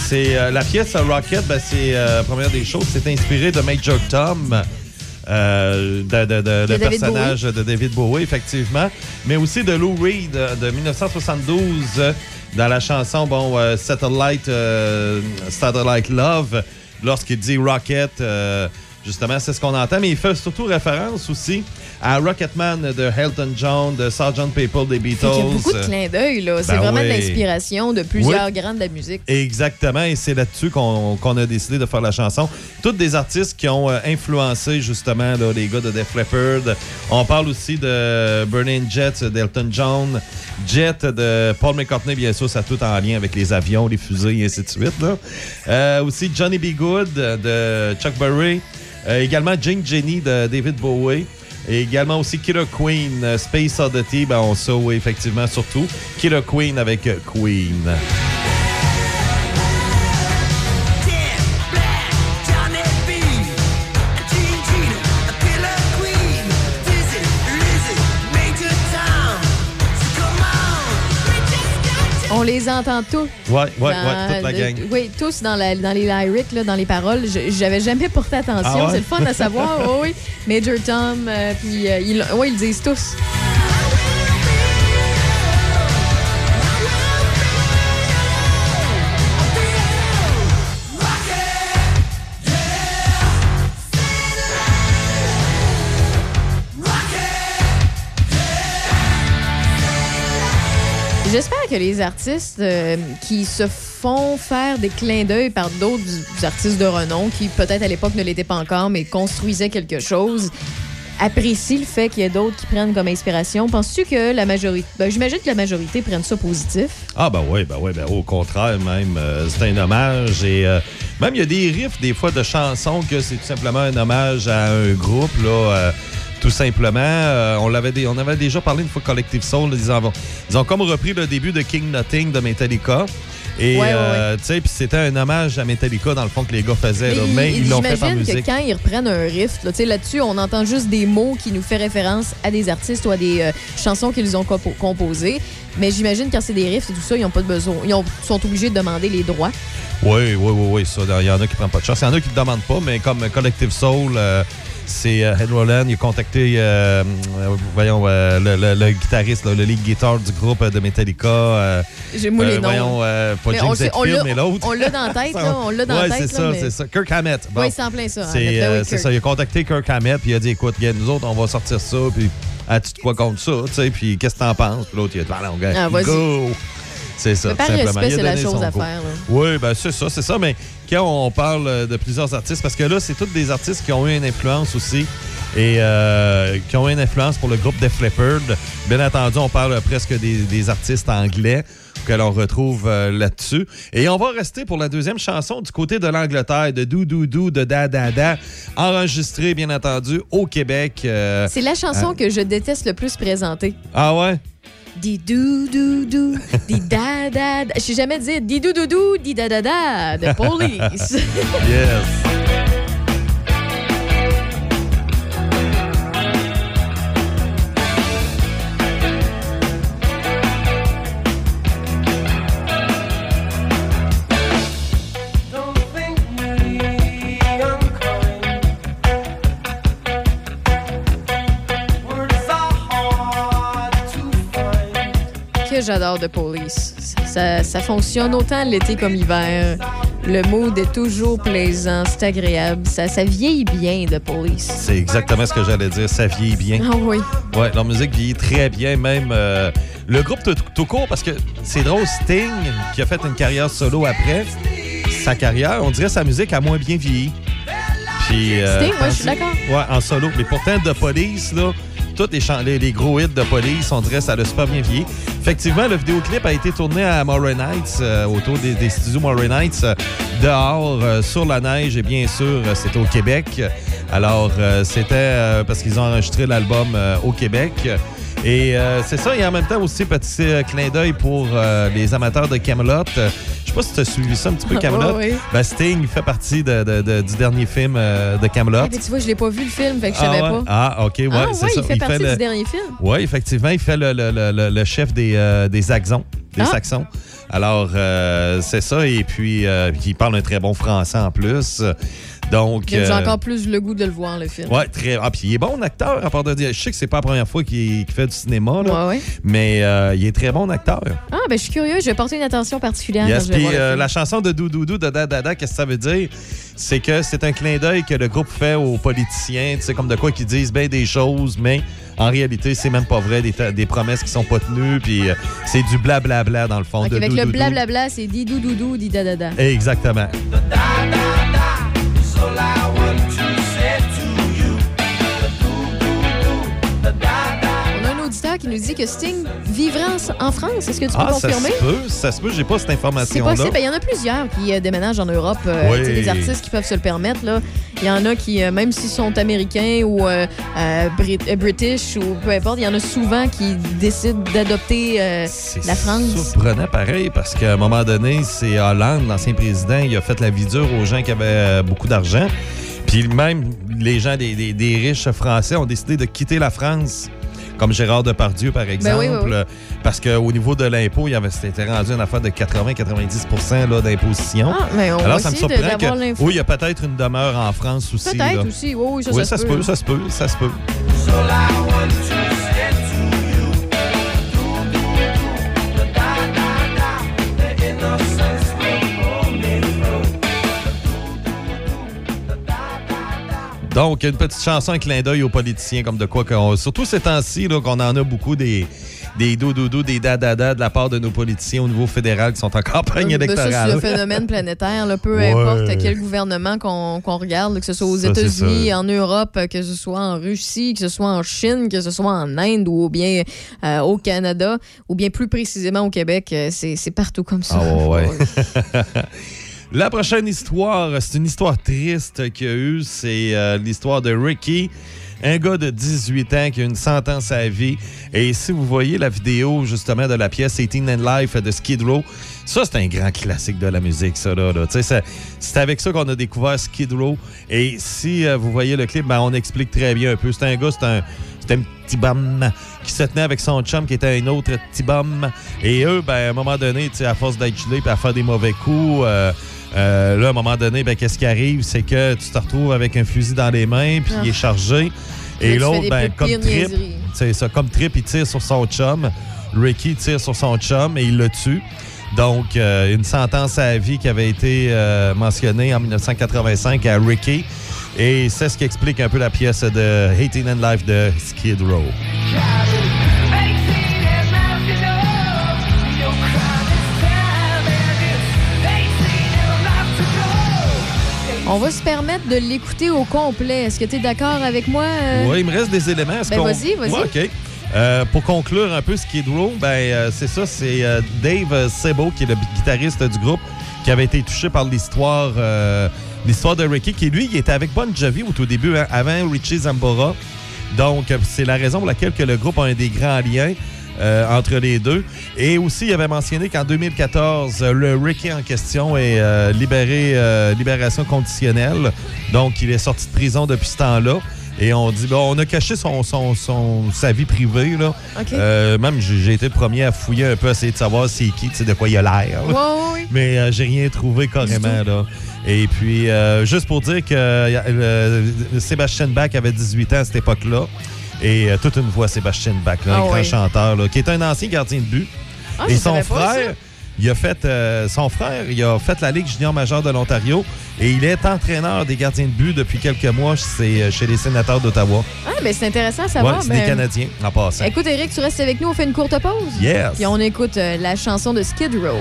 C'est euh, la pièce Rocket, ben, c'est euh, première des choses, c'est inspiré de Major Tom. euh, de, de- de- De le personnage de David Bowie, effectivement, mais aussi de Lou Reed euh, de 1972 euh, dans la chanson bon Satellite euh, Satellite Love lorsqu'il dit Rocket euh, justement c'est ce qu'on entend mais il fait surtout référence aussi à Rocketman de Elton John de Sgt Pepper des Beatles qu'il y a beaucoup de clins d'œil, là. C'est Ben vraiment de oui. l'inspiration de plusieurs grands de la musique. Exactement, et c'est là-dessus qu'on a décidé de faire la chanson. Toutes des artistes qui ont euh, influencé justement là, les gars de Def Leppard. On parle aussi de Burning Jets d'Elton John, Jet de Paul McCartney, bien sûr, ça a tout en lien avec les avions, les fusées et ainsi de suite. là. Euh, aussi Johnny B. Good de Chuck Berry. Euh, également Jane Jenny de David Bowie. Et également aussi Killer Queen, euh, Space Oddity, ben on oui, effectivement surtout. Killer Queen avec Queen. Les entend tous. Ouais, ouais, dans- toute la gang. Oui, tous dans, la- dans les lyrics, là, dans les paroles. J'avais jamais porté attention. Ah ouais? C'est le fun à savoir. oui, oui. Major Tom, euh, puis euh, ils, ouais, ils le disent tous. J'espère que les artistes euh, qui se font faire des clins d'œil par d'autres artistes de renom, qui peut-être à l'époque ne l'étaient pas encore, mais construisaient quelque chose, apprécient le fait qu'il y ait d'autres qui prennent comme inspiration. Penses-tu que la majorité... Ben, J'imagine que la majorité prenne ça positif? Ah ben oui, ben oui, ben au contraire même, euh, c'est un hommage et euh, même il y a des riffs des fois de chansons que c'est tout simplement un hommage à un groupe là. Tout simplement, Euh, on l'avait on avait déjà parlé une fois Collective Soul, ils, ils ont comme repris le début de King Nothing de Metallica. Et Ouais, ouais, euh, tu sais, puis c'était un hommage à Metallica dans le fond que les gars faisaient, là, mais il- ils l'ont fait j'imagine musique. que quand ils reprennent un riff, là, là-dessus, on entend juste des mots qui nous font référence à des artistes ou à des euh, chansons qu'ils ont compo- composées. Mais j'imagine quand c'est des riffs et tout ça, ils ont pas de besoin. Ils ont- sont obligés de demander les droits. Oui, oui, oui, oui, ça. Il y en a qui prennent pas de chance. Il y en a qui ne demandent pas, mais comme Collective Soul, euh, c'est euh, Ed Roland, il a contacté, euh, euh, voyons, le, le- le guitariste, le lead guitar du groupe de Metallica. J'ai moi les noms. Voyons, pas Mais James Hetfield, mais l'autre. on l'a dans la tête, là, on l'a dans la tête, c'est ça, mais- c'est ça. Kirk Hammett. Bon. Oui, c'est en plein ça. C'est. Ben Kirk. ça. Il a contacté Kirk Hammett, puis il a dit écoute, gars, nous autres, on va sortir ça, puis as-tu de quoi contre ça, tu sais, puis qu'est-ce que t'en penses? Puis l'autre, il a dit, allons, gars, Ah, go! C'est ça, par simplement. c'est la chose à faire. Oui, ben c'est ça, c'est ça. Mais quand on parle euh, de plusieurs artistes, parce que là, c'est tous des artistes qui ont eu une influence aussi et euh, qui ont eu une influence pour le groupe Def Leppard. Bien entendu, on parle presque des, des artistes anglais que l'on retrouve euh, là-dessus. Et on va rester pour la deuxième chanson du côté de l'Angleterre, de Dou Dou Dou, de Da Da Da, enregistrée, bien entendu, au Québec. euh, C'est la chanson que je déteste le plus présenter. Ah ouais? Di dou dou di da da da. Je sais jamais dire di dou dou dou, di da da da de police. Yes. J'adore de police. Ça, ça fonctionne autant l'été comme l'hiver. Le mood est toujours plaisant, c'est agréable. Ça, ça vieillit bien de police. C'est exactement ce que j'allais dire. Ça vieillit bien. Ah oui. Ouais, leur musique vieillit très bien, même euh, le groupe tout, tout court, parce que c'est drôle, Sting, qui a fait une carrière solo après, sa carrière, on dirait sa musique a moins bien vieilli. Puis, euh, Sting, moi, je suis d'accord. Ouais, en solo. Mais pourtant, de Police, là, tous les, les, gros hits de Police, on dirait ça a super bien vieilli. Effectivement, le vidéoclip a été tourné à Moray Nights, euh, autour des, studios Moray Nights, euh, dehors, euh, sur la neige, et bien sûr, c'était au Québec. Alors, c'était parce qu'ils ont enregistré l'album au Québec. Et euh, c'est ça, et en même temps aussi, petit euh, clin d'œil pour euh, les amateurs de Camelot. Je sais pas si tu as suivi ça un petit peu, Camelot. Ouais. Ben, Sting fait partie de- de- de- du dernier film de Camelot. Ah, mais tu vois, je l'ai pas vu le film, fait que je savais ouais? pas. Ah, OK, ouais, Ah, c'est ouais, ça. il fait partie le- du dernier film. Oui, effectivement, il fait le, chef des. Des Ah. Saxons. Alors, euh, c'est ça. Et puis, euh, il parle un très bon français en plus. Donc. J'ai euh, encore plus le goût de le voir, le film. Ouais, très. Ah, puis il est bon acteur, à part de dire. Je sais que c'est pas la première fois qu'il fait du cinéma, là, Ouais, ouais. mais euh, il est très bon acteur. Ah, ben je suis curieux, je vais porter une attention particulière Yes, puis euh, film. la chanson de Doudoudou de Dada, qu'est-ce que ça veut dire? C'est que c'est un clin d'œil que le groupe fait aux politiciens, tu sais, comme de quoi qu'ils disent bien des choses, mais en réalité, c'est même pas vrai, des, promesses qui sont pas tenues, puis euh, c'est du blablabla dans le fond. De avec le Doudoudou. blablabla, c'est di dou dou dou, di da da da. Exactement. On a qui nous dit que Sting vivrait en, en France. Est-ce que tu peux Ah, ça confirmer? se peut, ça se peut, j'ai pas cette C'est information-là. possible. Ben, Il y en a plusieurs qui euh, déménagent en Europe. euh, Oui. artistes qui peuvent se le permettre. là. Il y en a qui, euh, même s'ils sont américains ou euh, Brit- british ou peu importe, il y en a souvent qui décident d'adopter la France. surprenant pareil parce qu'à un moment donné, c'est Hollande, l'ancien président, il a fait la vie dure aux gens qui avaient beaucoup d'argent. Puis même les gens des, des- des riches français ont décidé de quitter la France. Comme Gérard Depardieu, par exemple, Ben oui, oui, oui. euh, parce qu'au niveau de l'impôt, il y avait, c'était rendu une affaire de 80-90 là, d'imposition. Ah, mais on va Alors, ça me surprend que, oui, il y a peut-être une demeure en France aussi. Peut-être aussi. Oui, oui, ça, oui, ça, ça se peut, ça se peut, ça se peut. Donc, une petite chanson, un clin d'œil aux politiciens, comme de quoi qu'on. Surtout ces temps-ci, là, qu'on en a beaucoup des, des doudous, des dadada de la part de nos politiciens au niveau fédéral qui sont en campagne électorale. c'est un phénomène planétaire. là. peu Ouais. importe quel gouvernement qu'on regarde, là, que ce soit aux États-Unis, en Europe, que ce soit en Russie, que ce soit en Chine, que ce soit en Inde ou bien euh, au Canada, ou bien plus précisément au Québec, euh, c'est c'est partout comme ça. Ah ouais. La prochaine histoire, c'est une histoire triste qu'il y a eu. C'est euh, l'histoire de Ricky, un gars de 18 ans qui a une sentence à vie. Et si vous voyez la vidéo justement de la pièce 18 and Life de Skid Row, ça c'est un grand classique de la musique, ça là. là. C'est avec ça qu'on a découvert Skid Row. Et si euh, vous voyez le clip, ben, on explique très bien un peu. C'est un gars, c'est un, c'est un petit bum qui se tenait avec son chum qui était un autre petit bum. Et eux, ben, à un moment donné, à force d'être gelé et à faire des mauvais coups, euh, euh, là, à un moment donné, ben, qu'est-ce qui arrive? C'est que tu te retrouves avec un fusil dans les mains, puis Ah. il est chargé. Là, Et l'autre, ben, comme trip, c'est ça, comme trip, il tire sur son chum. Ricky tire sur son chum et il le tue. Donc, euh, une sentence à vie qui avait été euh, mentionnée en 1985 à Ricky. Et c'est ce qui explique un peu la pièce de Hating and Life de Skid Row. On va se permettre de l'écouter au complet. Est-ce que tu es d'accord avec moi? euh? Oui, il me reste des éléments. Ben, vas-y, vas-y. Ouais, OK. Euh, pour conclure un peu Skid Row, ben, euh, c'est ça, c'est Dave Sebo, qui est le guitariste du groupe, qui avait été touché par l'histoire l'histoire de Ricky, qui lui, il était avec Bon Jovi au tout début, hein, avant Richie Zambora. Donc, c'est la raison pour laquelle que le groupe a un des grands liens euh, entre les deux. Et aussi, il avait mentionné qu'en 2014, euh, le Ricky en question est euh, libéré, euh, libération conditionnelle. Donc, il est sorti de prison depuis ce temps-là. Et on dit, bon, on a caché son, son, son- sa vie privée. Là. Euh, même, j'ai été le premier à fouiller un peu, essayer de savoir c'est qui, de quoi il a l'air. Ouais, ouais. Mais euh, j'ai rien trouvé carrément. Là. Et puis, euh, juste pour dire que Sébastien Bach avait 18 ans à cette époque-là. Et euh, toute une voix, Sébastien Bach, là, Ah un grand ouais. chanteur, là, qui est un ancien gardien de but. Ah, et son frère, il a fait euh, son frère, il a fait la Ligue junior majeure de l'Ontario et il est entraîneur des gardiens de but depuis quelques mois c'est, euh, chez les sénateurs d'Ottawa. Ah, ben c'est intéressant à Ouais, savoir. c'est Ben, des Canadiens en passant. Écoute, Eric, tu restes avec nous, on fait une courte pause. Yes. Puis on écoute euh, la chanson de Skid Row.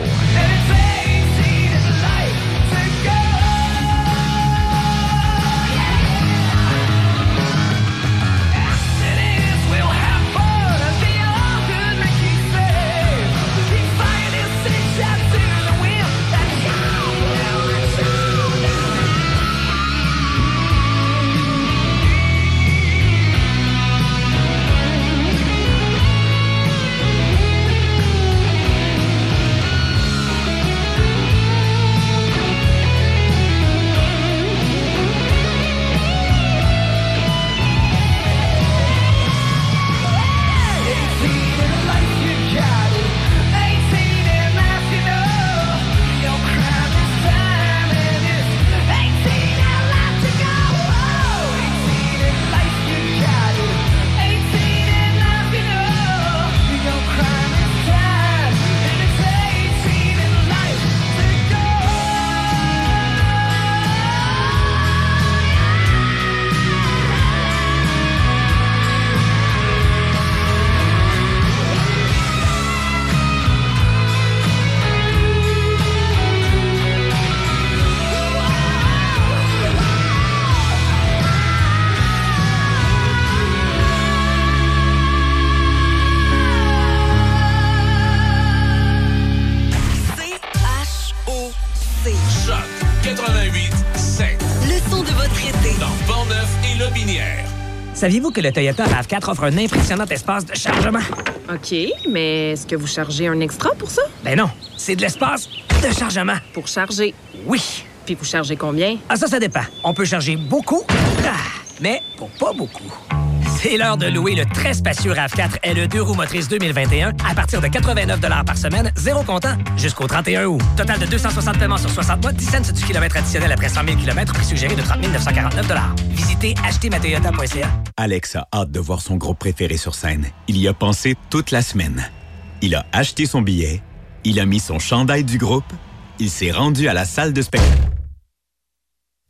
Saviez-vous que le Toyota RAV4 offre un impressionnant espace de chargement? OK, mais est-ce que vous chargez un extra pour ça? Ben non, c'est de l'espace de chargement. Pour charger? Oui. Puis vous chargez combien? Ah, ça, ça dépend. On peut charger beaucoup, ah, mais pour pas beaucoup. C'est l'heure de louer le très spacieux RAV4 LE 2 roues motrices 2021 à partir de 89 par semaine, zéro comptant, jusqu'au 31 août. Total de 260 paiements sur 60 mois, 10 cents du kilomètre additionnel après 100 000 km, prix suggéré de 30 949 Visitez achetezmatoyota.ca. Alex a hâte de voir son groupe préféré sur scène. Il y a pensé toute la semaine. Il a acheté son billet, il a mis son chandail du groupe, il s'est rendu à la salle de spectacle.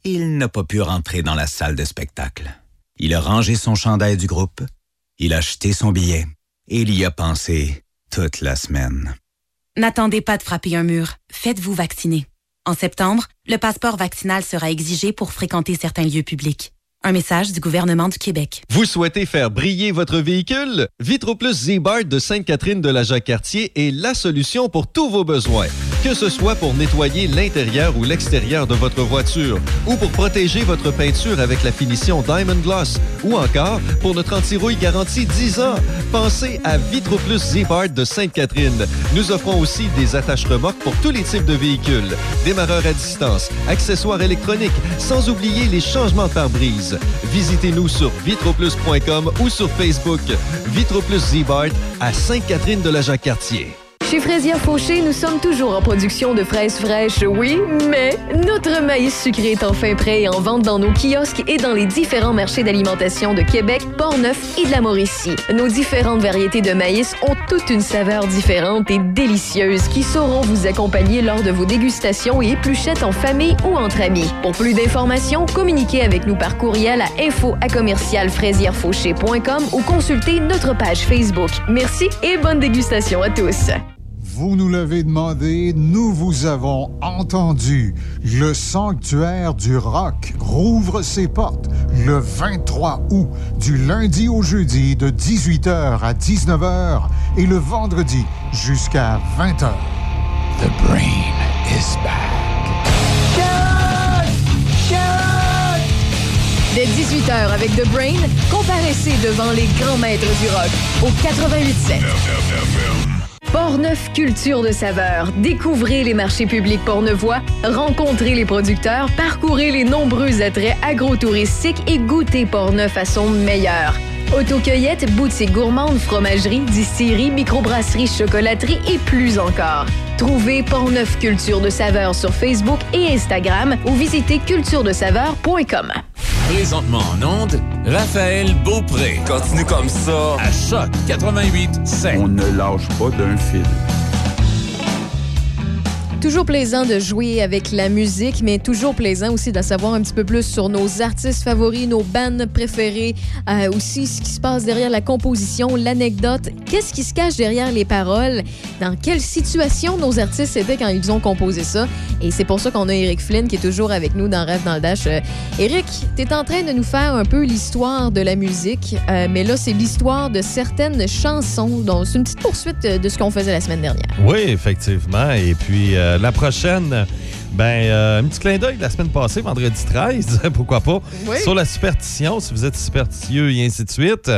Il n'a pas pu rentrer dans la salle de spectacle. Il a rangé son chandail du groupe, il a acheté son billet et il y a pensé toute la semaine. N'attendez pas de frapper un mur. Faites-vous vacciner. En septembre, le passeport vaccinal sera exigé pour fréquenter certains lieux publics. Un message du gouvernement du Québec. Vous souhaitez faire briller votre véhicule? Vitroplus Z-Bart de Sainte-Catherine de la Jacques-Cartier est la solution pour tous vos besoins. Que ce soit pour nettoyer l'intérieur ou l'extérieur de votre voiture, ou pour protéger votre peinture avec la finition Diamond Gloss, ou encore pour notre anti-rouille garantie 10 ans, pensez à Vitroplus Z-Bart de Sainte-Catherine. Nous offrons aussi des attaches remorques pour tous les types de véhicules, démarreurs à distance, accessoires électroniques, sans oublier les changements de pare-brise. Visitez-nous sur vitroplus.com ou sur Facebook. Vitroplus Z-Bart à Sainte-Catherine de la Jacques-Cartier. Chez Fraisière Fauché, nous sommes toujours en production de fraises fraîches, oui, mais notre maïs sucré est enfin prêt et en vente dans nos kiosques et dans les différents marchés d'alimentation de Québec, Portneuf et de la Mauricie. Nos différentes variétés de maïs ont toute une saveur différente et délicieuse qui sauront vous accompagner lors de vos dégustations et épluchettes en famille ou entre amis. Pour plus d'informations, communiquez avec nous par courriel à info ou consultez notre page Facebook. Merci et bonne dégustation à tous. Vous nous l'avez demandé, nous vous avons entendu. Le sanctuaire du rock rouvre ses portes le 23 août, du lundi au jeudi de 18h à 19h et le vendredi jusqu'à 20h. The brain is back. Dès 18h avec The Brain, comparaissez devant les grands maîtres du rock au 88.7. Portneuf Culture de saveur. Découvrez les marchés publics portneuvois, rencontrez les producteurs, parcourez les nombreux attraits agrotouristiques et goûtez Portneuf à son meilleur. Autocueillette, boutique gourmande, fromagerie, distillerie, microbrasserie, chocolaterie et plus encore. Trouvez Portneuf Culture de saveur sur Facebook et Instagram ou visitez culturedesaveur.com. Présentement en onde, Raphaël Beaupré. Continue comme ça. À Choc 88 On ne lâche pas d'un fil. Toujours plaisant de jouer avec la musique, mais toujours plaisant aussi de savoir un petit peu plus sur nos artistes favoris, nos bands préférés, euh, aussi ce qui se passe derrière la composition, l'anecdote, qu'est-ce qui se cache derrière les paroles, dans quelle situation nos artistes étaient quand ils ont composé ça. Et c'est pour ça qu'on a Eric Flynn qui est toujours avec nous dans Rêve dans le Dash. Euh, Eric, tu es en train de nous faire un peu l'histoire de la musique, euh, mais là, c'est l'histoire de certaines chansons. Donc, c'est une petite poursuite de ce qu'on faisait la semaine dernière. Oui, effectivement. Et puis, euh, la prochaine, ben, euh, un petit clin d'œil de la semaine passée, vendredi 13, pourquoi pas, Oui. sur la superstition, si vous êtes superstitieux et ainsi de suite.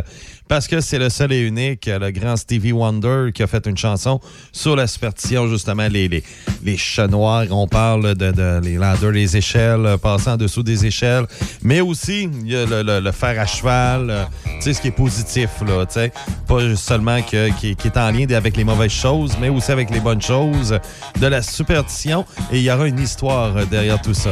Parce que c'est le seul et unique, le grand Stevie Wonder, qui a fait une chanson sur la superstition, justement, les, les, les chats noirs. On parle de, de les ladders, les échelles, passant en dessous des échelles. Mais aussi, il y a le, le- le fer à cheval, euh, tu sais, ce qui est positif, là, tu sais. Pas seulement que, qui, qui est en lien avec les mauvaises choses, mais aussi avec les bonnes choses de la superstition. Et il y aura une histoire euh, derrière tout ça.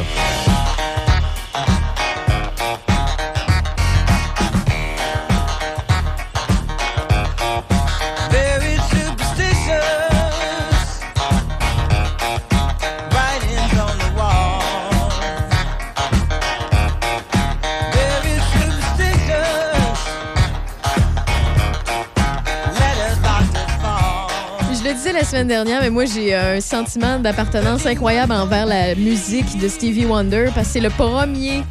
Semaine dernière, mais moi, j'ai euh, un sentiment d'appartenance incroyable envers la musique de Stevie Wonder parce que c'est le premier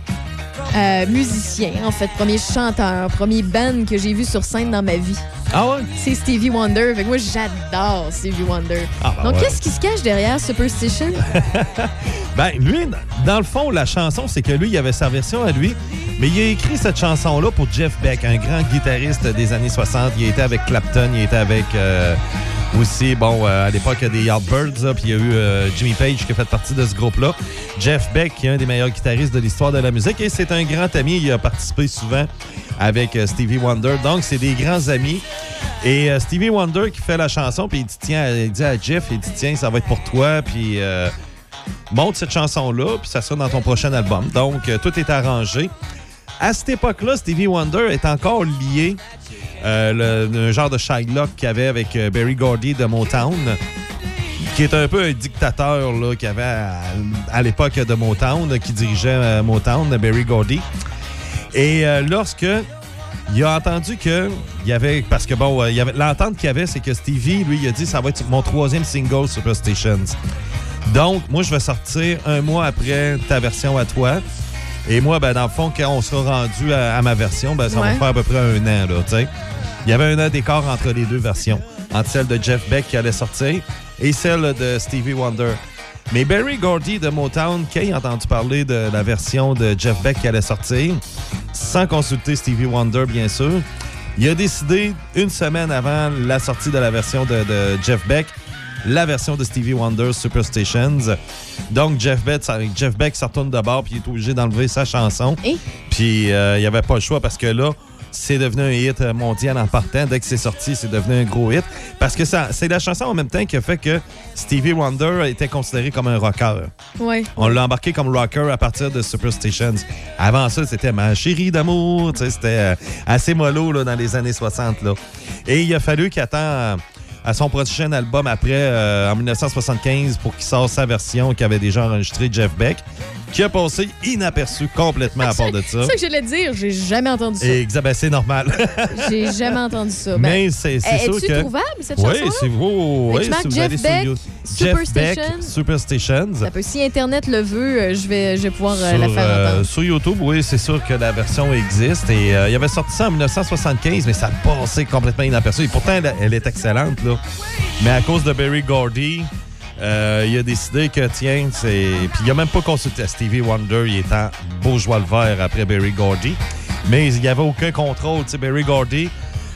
euh, musicien, en fait, premier chanteur, premier band que j'ai vu sur scène dans ma vie. Ah ouais? C'est Stevie Wonder. Fait que moi, j'adore Stevie Wonder. Ah, ben Donc, ouais. qu'est-ce qui se cache derrière Superstition? Ben, lui, dans le fond, la chanson, c'est que lui, il avait sa version à lui, mais il a écrit cette chanson-là pour Jeff Beck, un grand guitariste des années 60. Il était avec Clapton, il était avec euh, aussi, bon, euh, à l'époque, des Yardbirds, puis il y a eu euh, Jimmy Page qui a fait partie de ce groupe-là. Jeff Beck, qui est un des meilleurs guitaristes de l'histoire de la musique, et c'est un grand ami. Il a participé souvent avec euh, Stevie Wonder. Donc, c'est des grands amis. Et Stevie Wonder qui fait la chanson, puis il dit, tiens, il dit à Jeff, il dit, tiens, ça va être pour toi, puis monte cette chanson-là, puis ça sera dans ton prochain album. Donc, tout est arrangé. À cette époque-là, Stevie Wonder est encore lié, euh, le, un genre de Shylock qu'il avait avec euh, Barry Gordy de Motown, qui est un peu un dictateur qu'il avait à, l'époque de Motown, qui dirigeait euh, Motown, Barry Gordy. Et euh, lorsque il a entendu que il y avait parce que bon, l'entente qu'il y avait, c'est que Stevie lui il a dit ça va être mon troisième single Superstitions. Donc moi je vais sortir un mois après ta version à toi. Et moi ben dans le fond quand on sera rendu à, à ma version, ben ça va Ouais. faire à peu près un an là. Il y avait un an d'écart entre les deux versions, entre celle de Jeff Beck qui allait sortir et celle de Stevie Wonder. Mais Barry Gordy de Motown, il a entendu parler de la version de Jeff Beck qui allait sortir, sans consulter Stevie Wonder, bien sûr, il a décidé, une semaine avant la sortie de la version de, de Jeff Beck, la version de Stevie Wonder, Superstations. Donc, Jeff Beck, ça- Jeff Beck se retourne de bord puis il est obligé d'enlever sa chanson. Puis, euh, il n'y avait pas le choix parce que là, c'est devenu un hit mondial en partant. Dès que c'est sorti, c'est devenu un gros hit. Parce que ça, c'est la chanson en même temps qui a fait que Stevie Wonder était considéré comme un rocker. Ouais. On l'a embarqué comme rocker à partir de Superstations. Avant ça, c'était Ma chérie d'amour. C'était euh, assez mollo là, dans les années 60. Là. Et il a fallu qu'il attend euh, à son prochain album après, euh, en 1975, pour qu'il sorte sa version qui avait déjà enregistré Jeff Beck, qui a passé inaperçu complètement à part de ça. C'est ça que j'allais dire, j'ai jamais entendu ça. Et exa- ben, c'est normal. J'ai jamais entendu ça. Ben, Mais c'est c'est sûr Es-tu que. trouvable, cette oui, c'est vous. Fait que Oui, je marque si vous Jeff allez sur Beck, Jeff. Superstations. Ça peut, si Internet le veut, euh, je vais, je vais pouvoir euh, la faire euh, entendre. sur YouTube, oui, c'est sûr que la version existe. Et euh, il avait sorti ça en 1975, mais ça a passé complètement inaperçu. Et pourtant, elle, elle est excellente. Là. Mais à cause de Barry Gordy, euh, il a décidé que, tiens, c'est. Puis il a même pas consulté Stevie Wonder. Il est en joie le vert après Barry Gordy. Mais il n'y avait aucun contrôle. Tu sais, Barry Gordy.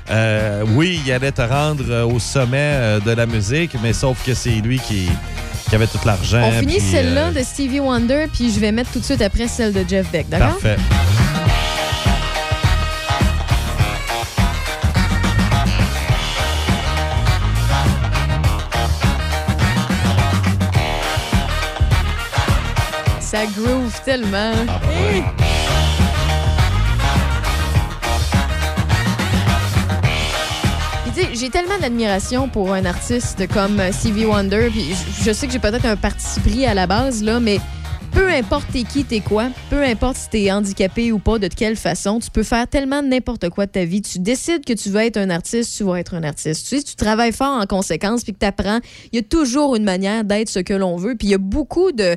euh, oui, il allait te rendre euh, au sommet de la musique, mais sauf que c'est lui qui, qui avait tout l'argent. On finit celle-là euh, de Stevie Wonder, puis je vais mettre tout de suite après celle de Jeff Beck, d'accord? Parfait. Ça groove tellement. Ah, ben Hey! J'ai tellement d'admiration pour un artiste comme Stevie Wonder, puis je sais que j'ai peut-être un parti pris à la base, là, mais peu importe t'es qui, t'es quoi, peu importe si t'es handicapé ou pas, de quelle façon, tu peux faire tellement n'importe quoi de ta vie. Tu décides que tu veux être un artiste, tu vas être un artiste. Tu sais, tu travailles fort en conséquence, puis que t'apprends, il y a toujours une manière d'être ce que l'on veut, puis il y a beaucoup de,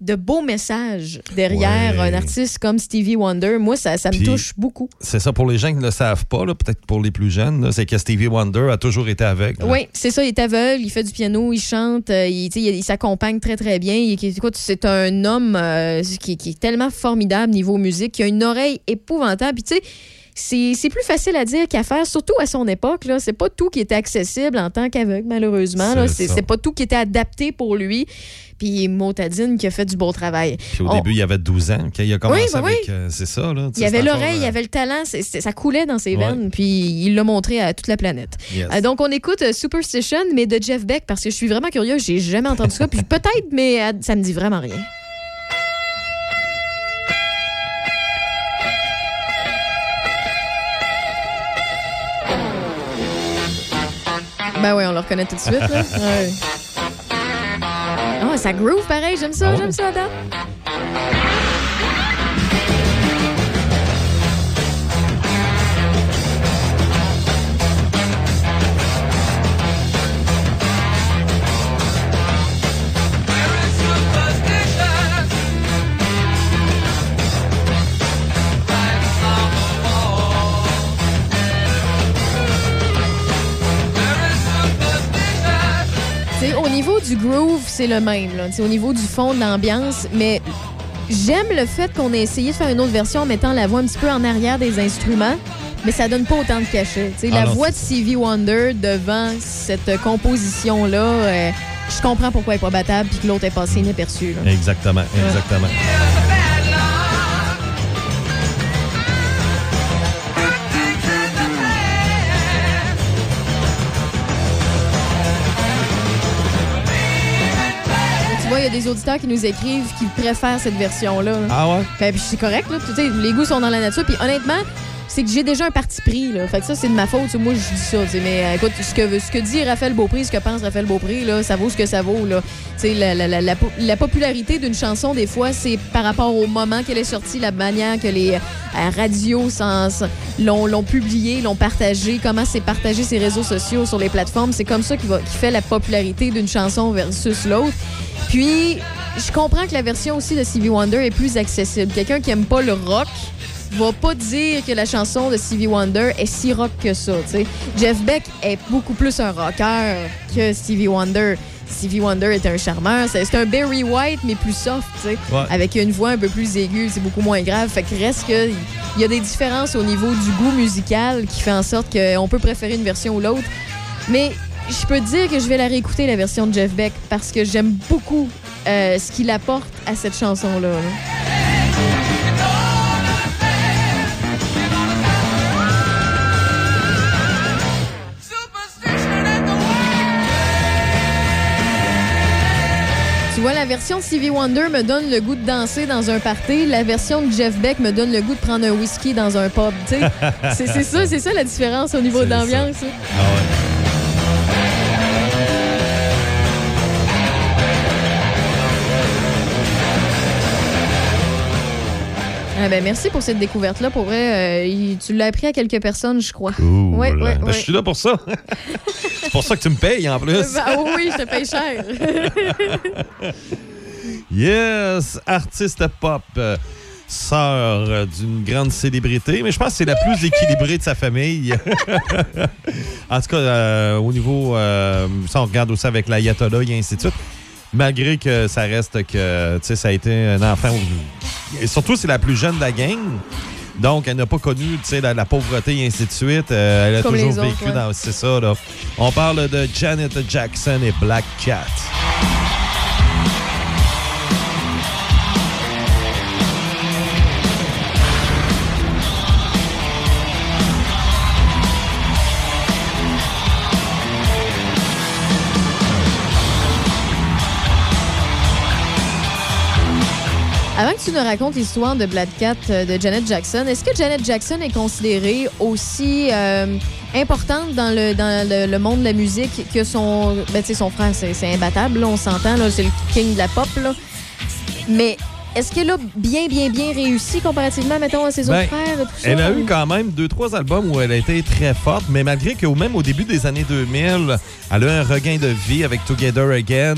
de beaux messages derrière Ouais. un artiste comme Stevie Wonder. Moi, ça, ça me touche beaucoup. C'est ça pour les gens qui ne le savent pas, là, peut-être pour les plus jeunes, là, c'est que Stevie Wonder a toujours été aveugle. Oui, c'est ça, il est aveugle, il fait du piano, il chante, euh, il, il, il s'accompagne très très bien. Il, écoute, c'est un homme euh, qui, qui est tellement formidable niveau musique, qui a une oreille épouvantable. Puis tu sais, c'est plus facile à dire qu'à faire, surtout à son époque. là. C'est pas tout qui était accessible en tant qu'aveugle, malheureusement. C'est pas tout qui était adapté pour lui. Puis Motadine qui a fait du beau travail. Puis au On- début, il y avait 12 ans, quand il a commencé Oui, ben avec. oui. euh, c'est ça, là. il avait l'oreille, il euh, avait le talent, ça coulait dans ses Ouais. veines, puis il l'a montré à toute la planète. Yes. Euh, donc, on écoute Superstition, mais de Jeff Beck, parce que je suis vraiment curieux, j'ai jamais entendu ça, puis peut-être, mais ça me dit vraiment rien. Ben oui, on le reconnaît tout de suite, là. Ouais. Oh, ça groove pareil, j'aime ça, Ah ouais? j'aime ça, Adam. Au niveau du groove, c'est le même. Là. Au niveau du fond, de l'ambiance, mais j'aime le fait qu'on ait essayé de faire une autre version en mettant la voix un petit peu en arrière des instruments, mais ça donne pas autant de cachet. Ah la non, voix de Stevie Wonder devant cette composition-là, euh, je comprends pourquoi elle est pas battable puis que l'autre est passé inaperçu. Exactement, exactement. Tu des auditeurs qui nous écrivent qui préfèrent cette version-là. là. Ah ouais? Ben, puis c'est correct, là. Tu sais, les goûts sont dans la nature. Puis honnêtement, c'est que j'ai déjà un parti pris, là. Fait que ça, c'est de ma faute. Moi, je dis ça. Mais euh, écoute, ce que, dit Raphaël Beaupré, ce que pense Raphaël Beaupré, ça vaut ce que ça vaut, la, la- la- la po- la popularité d'une chanson, des fois, c'est par rapport au moment qu'elle est sortie, la manière que les euh, radios l'ont publiée, l'ont partagée, comment c'est partagé ces réseaux sociaux sur les plateformes. C'est comme ça qui fait la popularité d'une chanson versus l'autre. Puis, je comprends que la version aussi de Stevie Wonder est plus accessible. Quelqu'un qui aime pas le rock va pas dire que la chanson de Stevie Wonder est si rock que ça. Jeff Beck est beaucoup plus un rocker que Stevie Wonder. Stevie Wonder est un charmeur. C'est un Barry White, mais plus soft, Ouais. avec une voix un peu plus aiguë. C'est beaucoup moins grave. Fait que reste que il y a des différences au niveau du goût musical qui fait en sorte qu'on peut préférer une version ou l'autre. Mais je peux te dire que je vais la réécouter, la version de Jeff Beck, parce que j'aime beaucoup euh, ce qu'il apporte à cette chanson-là. là. Version de Stevie Wonder me donne le goût de danser dans un party. La version de Jeff Beck me donne le goût de prendre un whisky dans un pub. c'est ça, c'est ça la différence au niveau de l'ambiance. hein. Ah ben merci pour cette découverte-là. Pour vrai, euh, tu l'as appris à quelques personnes, je crois. Ouh ouais, ouais, Ben, ouais. Je suis là pour ça. C'est pour ça que tu me payes en plus. Ben, oh oui, je te paye cher. Yes, artiste pop, sœur d'une grande célébrité, mais je pense que c'est la plus équilibrée de sa famille. en tout cas, euh, au niveau, euh, ça on regarde aussi avec l'ayatollah et ainsi de suite. Malgré que ça reste que, tu sais, ça a été un enfant. Et surtout, c'est la plus jeune de la gang. Donc, elle n'a pas connu, tu sais, la, la pauvreté et ainsi de suite. Euh, elle a Comme toujours autres, vécu ouais. dans... C'est ça, là. On parle de Janet Jackson et Black Cat. Avant que tu nous racontes l'histoire de Black Cat euh, de Janet Jackson, est-ce que Janet Jackson est considérée aussi euh, importante dans le, dans le, le monde de la musique que son, ben, tu sais, son frère? C'est imbattable, là, on s'entend, là, c'est le king de la pop. Là. Mais est-ce qu'elle a bien, bien, bien réussi comparativement, mettons, à ses Ben, autres frères? Tout ça, Elle a ou- eu quand même deux, trois albums où elle a été très forte, mais malgré que même au début des années 2000, elle a eu un regain de vie avec Together Again,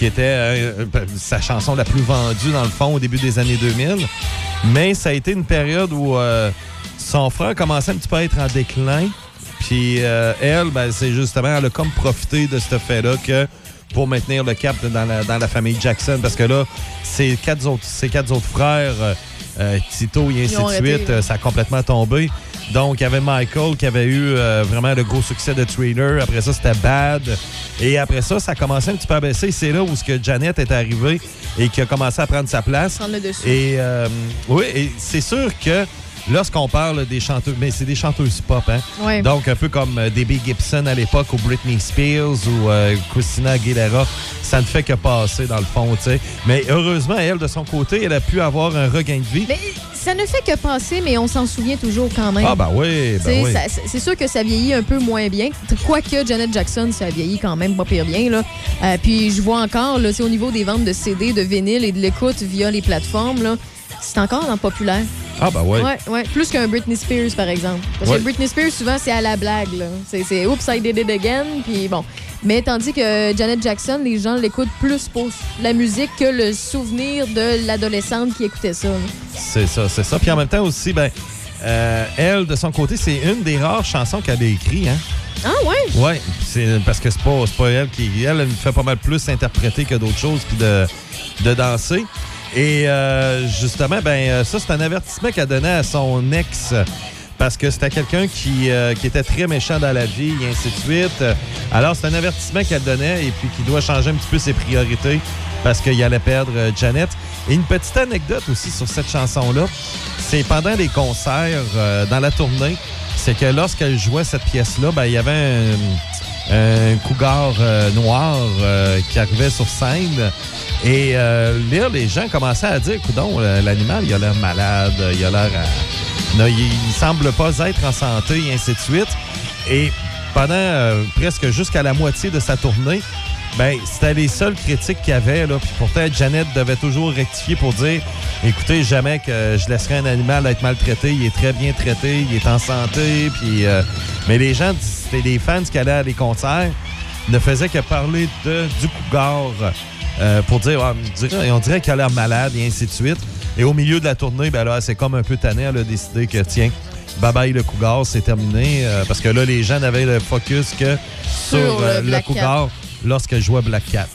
qui était euh, euh, sa chanson la plus vendue dans le fond au début des années 2000. Mais ça a été une période où euh, son frère commençait un petit peu à être en déclin. Puis euh, elle, ben, c'est justement, elle a comme profité de ce fait-là que pour maintenir le cap dans la, dans la famille Jackson. Parce que là, ses quatre autres, ses quatre autres frères, euh, Tito et ainsi de suite, ça a complètement tombé. Donc, il y avait Michael qui avait eu euh, vraiment le gros succès de Thriller. Après ça, c'était Bad. Et après ça, ça a commencé un petit peu à baisser. C'est là où ce que Janet est arrivée et qui a commencé à prendre sa place. Prendre le dessus. Et euh, oui, et c'est sûr que lorsqu'on parle des chanteuses, mais c'est des chanteuses pop, hein? Ouais. Donc, un peu comme euh, DB Gibson à l'époque, ou Britney Spears, ou euh, Christina Aguilera, ça ne fait que passer dans le fond, tu sais. Mais heureusement, elle, de son côté, elle a pu avoir un regain de vie. Mais ça ne fait que passer, mais on s'en souvient toujours quand même. Ah, ben oui, ben oui. c'est- sûr que ça vieillit un peu moins bien. Quoique Janet Jackson, ça vieillit quand même pas pire bien. Là. Euh, puis je vois encore, là, au niveau des ventes de CD, de vinyle et de l'écoute via les plateformes, là, c'est encore dans populaire. Ah, ben oui. Ouais, ouais. Plus qu'un Britney Spears, par exemple. Parce Ouais. que Britney Spears, souvent, c'est à la blague. là. C'est c'est Oops, I did it again. Puis bon. Mais tandis que Janet Jackson, les gens l'écoutent plus pour la musique que le souvenir de l'adolescente qui écoutait ça. là. C'est ça, c'est ça. Puis en même temps aussi, ben, euh, elle, de son côté, c'est une des rares chansons qu'elle a écrites. Hein? Ah ouais? Oui, c'est parce que c'est pas, c'est pas elle qui. Elle, elle fait pas mal plus interpréter que d'autres choses puis de, de danser. Et euh, justement, ben euh, ça, c'est un avertissement qu'elle donnait à son ex. Parce que c'était quelqu'un qui, euh, qui était très méchant dans la vie et ainsi de suite. Alors, c'est un avertissement qu'elle donnait et puis qui doit changer un petit peu ses priorités parce qu'il allait perdre euh, Janet. Et une petite anecdote aussi sur cette chanson-là, c'est pendant les concerts euh, dans la tournée, c'est que lorsqu'elle jouait cette pièce-là, ben, il y avait un, un cougar euh, noir euh, qui arrivait sur scène. Et euh, là, les gens commençaient à dire, coudon, euh, l'animal, il a l'air malade, il a l'air à- il, semble pas être en santé, et ainsi de suite. Et pendant euh, presque jusqu'à la moitié de sa tournée, ben, c'était les seuls critiques qu'il y avait. Là. Puis pourtant, Janet devait toujours rectifier pour dire écoutez, jamais que je laisserai un animal être maltraité. Il est très bien traité, il est en santé. Puis, euh, mais les gens, c'était les fans qui allaient à des concerts, ne faisaient que parler de, du cougar euh, pour dire Ah, on dirait, qu'il a l'air malade et ainsi de suite. Et au milieu de la tournée, ben là, c'est comme un peu tanné. Elle a décidé que, tiens, bye bye le cougar, c'est terminé. euh, parce que là, les gens n'avaient le focus que sur, Sur, euh, le cougar lorsqu'elle jouait Black Cat.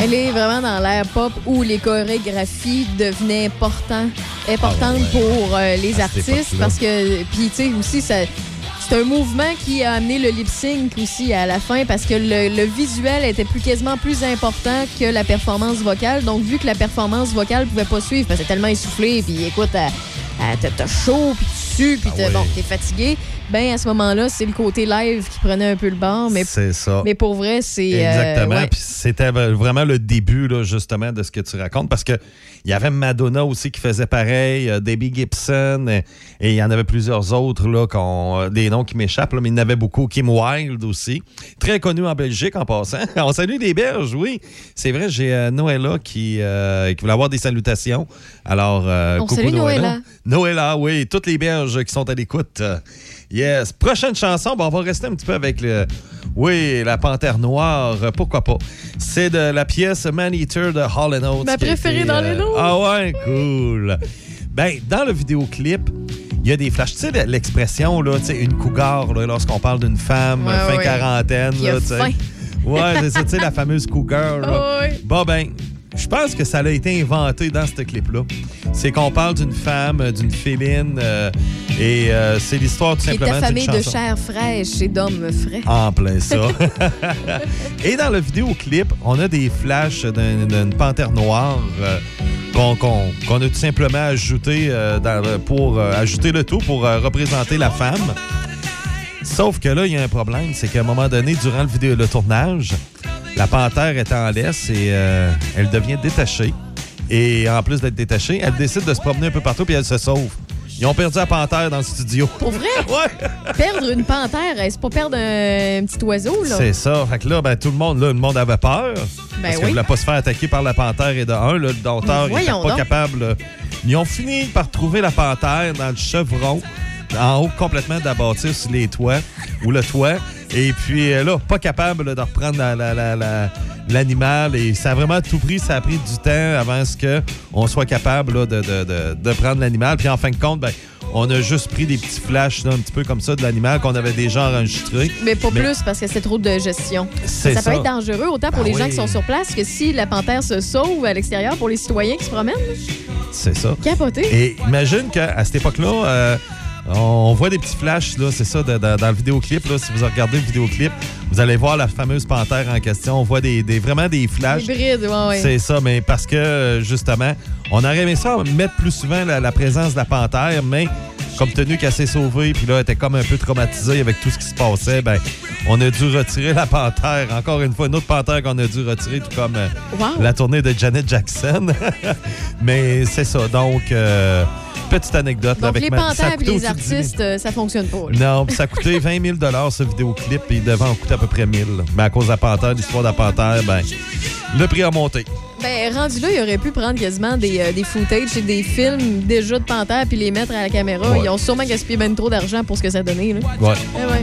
Elle est vraiment dans l'ère pop où les chorégraphies devenaient important- importantes Ah ouais. pour euh, les À artistes parce que, puis tu sais, aussi, ça. C'est un mouvement qui a amené le lip sync aussi à la fin parce que le, le visuel était plus quasiment plus important que la performance vocale. Donc, vu que la performance vocale pouvait pas suivre parce que c'est tellement essoufflé, puis écoute, t'as chaud, puis puis Ah ouais. bon, t'es fatigué, ben à ce moment-là, c'est le côté live qui prenait un peu le bord. Mais, C'est ça. mais pour vrai, c'est. euh, Exactement. ouais. Puis c'était vraiment le début, là, justement, de ce que tu racontes. Parce que il y avait Madonna aussi qui faisait pareil, euh, Debbie Gibson, et il y en avait plusieurs autres, là, euh, des noms qui m'échappent, mais il y en avait beaucoup. Kim Wilde aussi. Très connu en Belgique en passant. On salue les Belges, oui. C'est vrai, j'ai euh, Noëlla qui, euh, qui voulait avoir des salutations. Alors, On coucou salue Noëlla. Noëlla. Noëlla, oui. Toutes les Belges qui sont à l'écoute. Euh, Yes. Prochaine chanson, bon, on va rester un petit peu avec le. Oui, la panthère noire, euh, pourquoi pas? C'est de la pièce Man Eater de Hall Oates. Ma préférée dans les noms. Ah ouais, cool. Ben, dans le vidéoclip, il y a des flashs. Tu sais, l'expression, là, tu sais, une cougar, là, lorsqu'on parle d'une femme, Ouais, fin ouais. quarantaine, là, tu sais. Ouais, c'est ça, tu sais, la fameuse cougar, là. Ouais. Bon, ben, je pense que ça a été inventé dans ce clip-là. C'est qu'on parle d'une femme, euh, d'une féline, euh, et euh, c'est l'histoire tout simplement d'une affamée de chair fraîche et d'hommes frais. En plein ça. Et dans le vidéoclip, on a des flashs d'un- d'une panthère noire euh, qu'on a tout simplement ajouté dans pour ajouter le tout pour représenter la femme. Sauf que là, il y a un problème, c'est qu'à un moment donné, durant le, vidéo, le tournage, la panthère est en laisse et euh, elle devient détachée. Et en plus d'être détachée, elle décide de se promener un peu partout puis elle se sauve. Ils ont perdu la panthère dans le studio. Pour vrai? Perdre une panthère, c'est pas perdre un, petit oiseau, là? C'est ça. Fait que là, ben, tout le monde, là, le monde avait peur. Ben parce oui. qu'elle voulait pas se faire attaquer par la panthère et de un, là, le docteur n'était pas donc. capable. Ils ont fini par trouver la panthère dans le chevron, en haut complètement de la bâtisse sur les toits ou le toit. Et puis euh, là, pas capable de reprendre la- la- la- la- l'animal. et ça a vraiment tout pris. Ça a pris du temps avant ce que on soit capable là, de, de- de- de prendre l'animal. Puis en fin de compte, ben, on a juste pris des petits flashs là, un petit peu comme ça de l'animal qu'on avait déjà enregistré. Mais pas plus parce que c'est trop de gestion. Ça, ça. peut être dangereux autant pour Ben les gens qui sont sur place que si la panthère se sauve à l'extérieur pour les citoyens qui se promènent. C'est ça. Capoté. Et imagine qu'à cette époque-là, euh, on voit des petits flashs, là, c'est ça, de- de- dans le vidéoclip. Là, si vous regardez le vidéoclip, vous allez voir la fameuse panthère en question. On voit des, des- vraiment des flashs. Hybride, ouais, ouais. C'est ça, mais parce que, justement, on aurait aimé ça mettre plus souvent la, la présence de la panthère, mais comme tenu qu'elle s'est sauvée, puis là, elle était comme un peu traumatisée avec tout ce qui se passait, ben, on a dû retirer la panthère. Encore une fois, une autre panthère qu'on a dû retirer, tout comme euh, Wow. la tournée de Janet Jackson. Mais c'est ça. Donc, euh, petite anecdote Donc, avec les ma- panthères et les 10 000. artistes, euh, ça fonctionne pas. là. Non, ça a coûté 20 000 ce vidéoclip, et il devait en coûter à peu près 1000 Mais à cause de la panthère, l'histoire de la panthère, ben, le prix a monté. Ben, rendu là, il aurait pu prendre quasiment des, euh, des footage et des films déjà de panthères puis les mettre à la caméra. Ouais. Ils ont sûrement gaspillé ben trop d'argent pour ce que ça donnait. Là. Ouais. Eh ouais.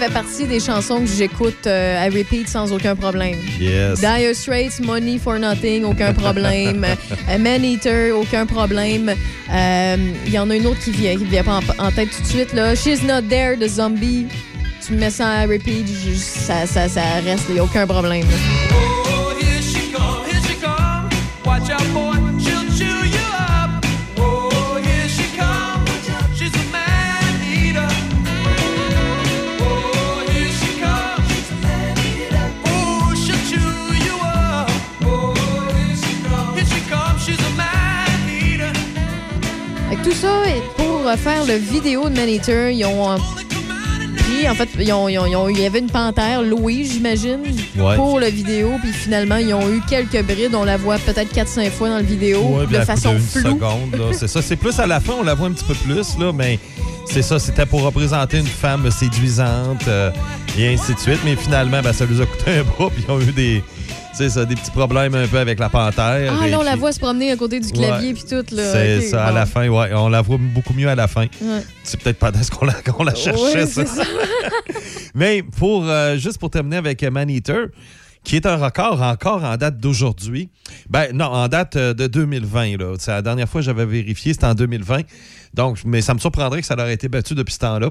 Fait partie des chansons que j'écoute euh, à repeat sans aucun problème. Yes. Dire Straits, Money for Nothing, aucun problème. Euh, Man Eater, aucun problème. Euh, Il y en a une autre qui vient, qui vient pas en, en tête tout de suite. Là. She's Not There de Zombie. Tu me mets ça à repeat, je- ça, ça, ça reste, il n'y a aucun problème. là. Oh, here she come, here she come. Watch out, boy, ça, pour faire le vidéo de Maneater, ils ont euh, pris, en fait, ils ont- ils ont- ils ont- il y avait une panthère louée, j'imagine, Ouais. pour le vidéo. Puis finalement, ils ont eu quelques brides. On la voit peut-être 4-5 fois dans le vidéo, Ouais, de façon floue. c'est ça. C'est plus à la fin, on la voit un petit peu plus, là, mais c'est ça. C'était pour représenter une femme séduisante euh, et ainsi de suite. Mais finalement, ben, ça nous a coûté un bras, puis ils ont eu des, ça, des petits problèmes un peu avec la panthère. Ah, là, on la puis- voit se promener à côté du clavier, puis tout. là. C'est ça, à la fin, ouais. On la voit beaucoup mieux à la fin. Ouais. C'est peut-être pas ce qu'on la, qu'on la cherchait, Ouais, ça. Mais pour euh, juste pour terminer avec Man Eater, qui est un record encore en date d'aujourd'hui. Ben non, en date euh, de 2020. Là. La dernière fois que j'avais vérifié, c'était en 2020. Donc, mais ça me surprendrait que ça aurait été battu depuis ce temps-là.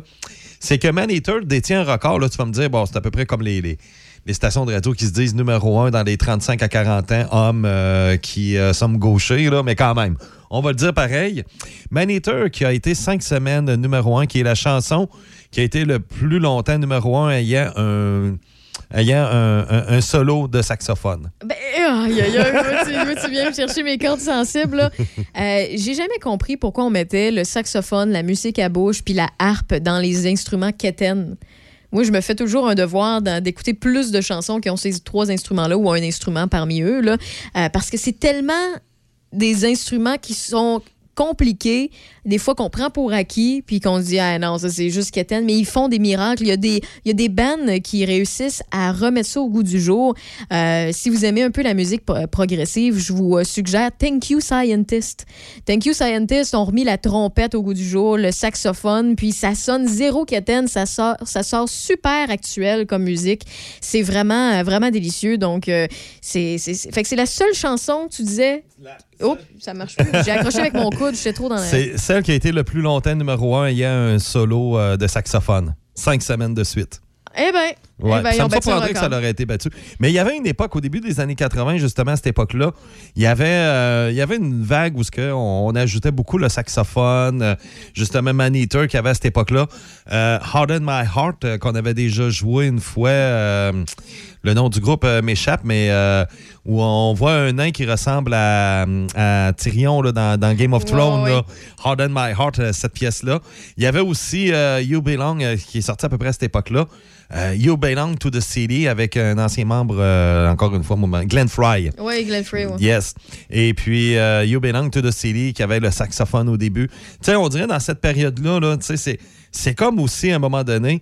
C'est que Man Eater détient un record. Là, tu vas me dire, bon, c'est à peu près comme les, les, les stations de radio qui se disent numéro un dans les 35 à 40 ans, hommes euh, qui euh, sommes gauchers, là, mais quand même. On va le dire pareil. Man Eater, qui a été cinq semaines numéro un, qui est la chanson qui a été le plus longtemps numéro un ayant un, ayant un, solo de saxophone. Ben, aïe, aïe, aïe, tu, viens me chercher mes cordes sensibles. Euh, J'ai jamais compris pourquoi on mettait le saxophone, la musique à bouche, puis la harpe dans les instruments quétaines. Moi, je me fais toujours un devoir d'écouter plus de chansons qui ont ces trois instruments-là ou un instrument parmi eux, euh, parce que c'est tellement des instruments qui sont compliqués, des fois qu'on prend pour acquis, puis qu'on se dit, ah non, ça c'est juste quétaine, mais ils font des miracles. Il y a des, il y a des bands qui réussissent à remettre ça au goût du jour. Euh, si vous aimez un peu la musique pro- progressive, je vous euh, suggère Thank You Scientist. Thank You Scientist ont remis la trompette au goût du jour, le saxophone, puis ça sonne zéro quétaine, ça sort, ça sort super actuel comme musique. C'est vraiment, euh, vraiment délicieux. Donc, euh, c'est, c'est, c'est- fait que c'est la seule chanson, tu disais. Oh, ça marche plus. J'ai accroché avec mon coude, j'étais trop dans la. C'est celle qui a été le plus longtemps numéro un ayant un solo euh, de saxophone. Cinq semaines de suite. Eh ben, Ouais, eh ben, ça me surprendrait que ça aurait été battu. Mais il y avait une époque, au début des années 80, justement, à cette époque-là, il y avait, euh, il y avait une vague où on, on ajoutait beaucoup le saxophone, euh, justement Man Eater qui avait à cette époque-là. Euh, Harden My Heart, qu'on avait déjà joué une fois. Le nom du groupe euh, m'échappe, mais euh, où on voit un nain qui ressemble à, à Tyrion là, dans, dans Game of Thrones. ouais. Harden My Heart, euh, cette pièce-là. Il y avait aussi You Belong, qui est sorti à peu près à cette époque-là. Euh, you Belong to the City avec un ancien membre, euh, encore une fois, Glenn Fry. Ouais, Glenn Frey, ouais. Yes. Et puis, euh, You Belong to the City, qui avait le saxophone au début. Tu sais, on dirait dans cette période-là, là, tu sais, c'est- c'est comme aussi à un moment donné,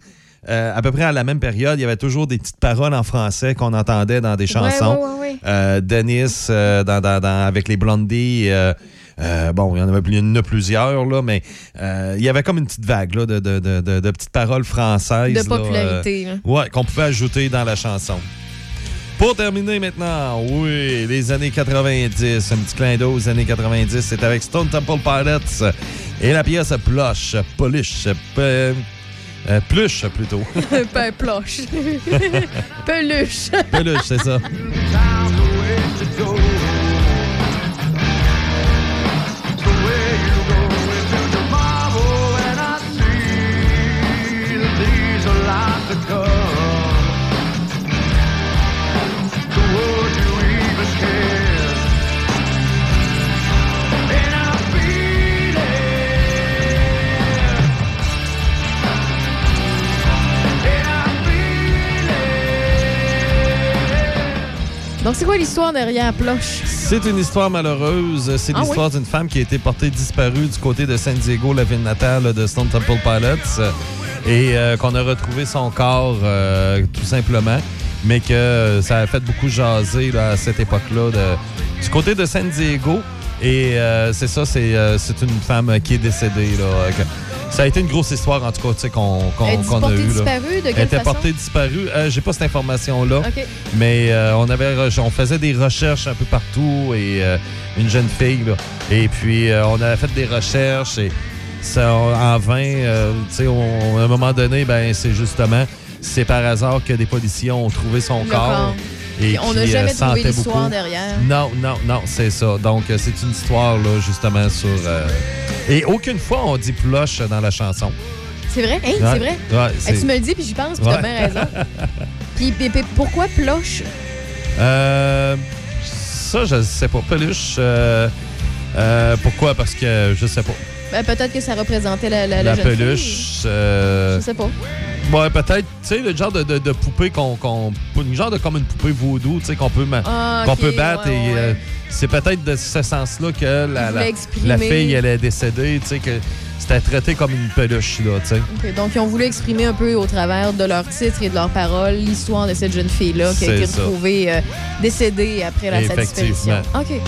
euh, à peu près à la même période, il y avait toujours des petites paroles en français qu'on entendait dans des chansons. ouais, ouais, ouais. Euh, Dennis, euh, dans- dans- dans- avec les Blondies. euh, euh, bon, il y en avait plus- plusieurs, là, mais euh, il y avait comme une petite vague là, de, de- de- de- de petites paroles françaises. De là, popularité, euh, là. ouais, qu'on pouvait ajouter dans la chanson. Pour terminer maintenant, oui, les années 90, un petit clin d'eau aux années 90, c'est avec Stone Temple Pilots et la pièce Plush, Polish, euh, Plush plutôt. ben, ploche. Peluche. Peluche, c'est ça. Donc, c'est quoi l'histoire derrière Ploche? C'est une histoire malheureuse. C'est Ah l'histoire d'une femme qui a été portée disparue du côté de San Diego, la ville natale de Stone Temple Pilots, et euh, qu'on a retrouvé son corps euh, tout simplement, mais que ça a fait beaucoup jaser là, à cette époque-là de- du côté de San Diego. Et euh, c'est ça, c'est euh, c'est une femme qui est décédée. Là, euh, que- ça a été une grosse histoire, en tout cas, tu sais, qu'on est qu'on a eue. là. disparue? De quelle Elle était façon? portée disparue. Euh, J'ai pas cette information-là. OK. Mais euh, on avait on faisait des recherches un peu partout et euh, une jeune fille là. et puis euh, on avait fait des recherches et ça en vain euh, tu sais on- à un moment donné ben c'est justement c'est par hasard que des policiers ont trouvé son Le corps. corps. Et Puis on n'a qui, euh, jamais trouvé l'histoire derrière. Non, non, non, c'est ça. Donc, euh, c'est une histoire, là, justement, sur... euh, Et aucune fois, on dit plush dans la chanson. C'est vrai? Hein, Ouais. c'est vrai? Ouais, tu me le dis, puis j'y pense, puis t'as Ouais. bien raison. puis, puis- puis pourquoi Ploche? Euh, ça, je sais pas. Peluche. euh, euh, pourquoi? Parce que je sais pas. Ben, peut-être que ça représentait la, la, la La peluche. euh, Je sais pas. Ouais, peut-être, tu sais, le genre de, de, de poupée qu'on. qu'on- une genre de comme une poupée vaudou, tu sais, qu'on peut, Ah, qu'on ok, peut battre. ouais, et ouais. euh, c'est peut-être de ce sens-là que la, fille, elle est décédée, tu sais, que c'était traité comme une peluche, là, tu sais. Ok, donc, ils ont voulu exprimer un peu au travers de leur titre et de leurs paroles l'histoire de cette jeune fille-là qui a été retrouvée euh, décédée après la, sa Effectivement. disparition. OK.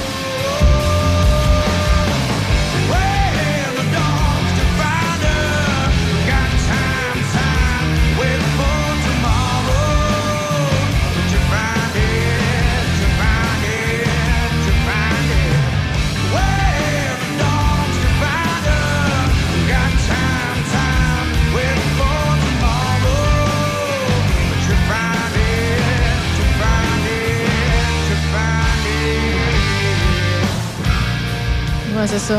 C'est ça.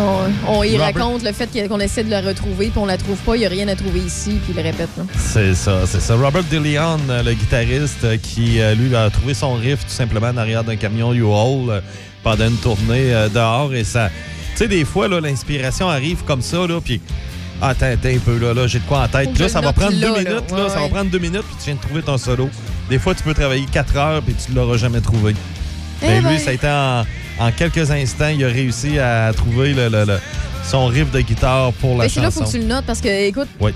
On, on y Robert- raconte le fait qu'on essaie de la retrouver, puis on la trouve pas, il n'y a rien à trouver ici, puis il le répète. C'est ça, c'est ça. Robert DeLeon, euh, le guitariste, euh, qui, euh, lui, a trouvé son riff tout simplement en arrière d'un camion U-Haul pendant une tournée dehors. Et ça. Tu sais, des fois, là, l'inspiration arrive comme ça, là, puis. Attends, attends un peu, là, là j'ai de quoi en tête. Là, ça va prendre deux minutes, là, ça va prendre deux minutes, puis tu viens de trouver ton solo. Des fois, tu peux travailler quatre heures, puis tu l'auras jamais trouvé. Eh Mais ben. lui, ça a été en, en quelques instants, il a réussi à trouver le, le- le- son riff de guitare pour la Mais c'est là, il chanson. faut que tu le notes, parce que, écoute, Oui.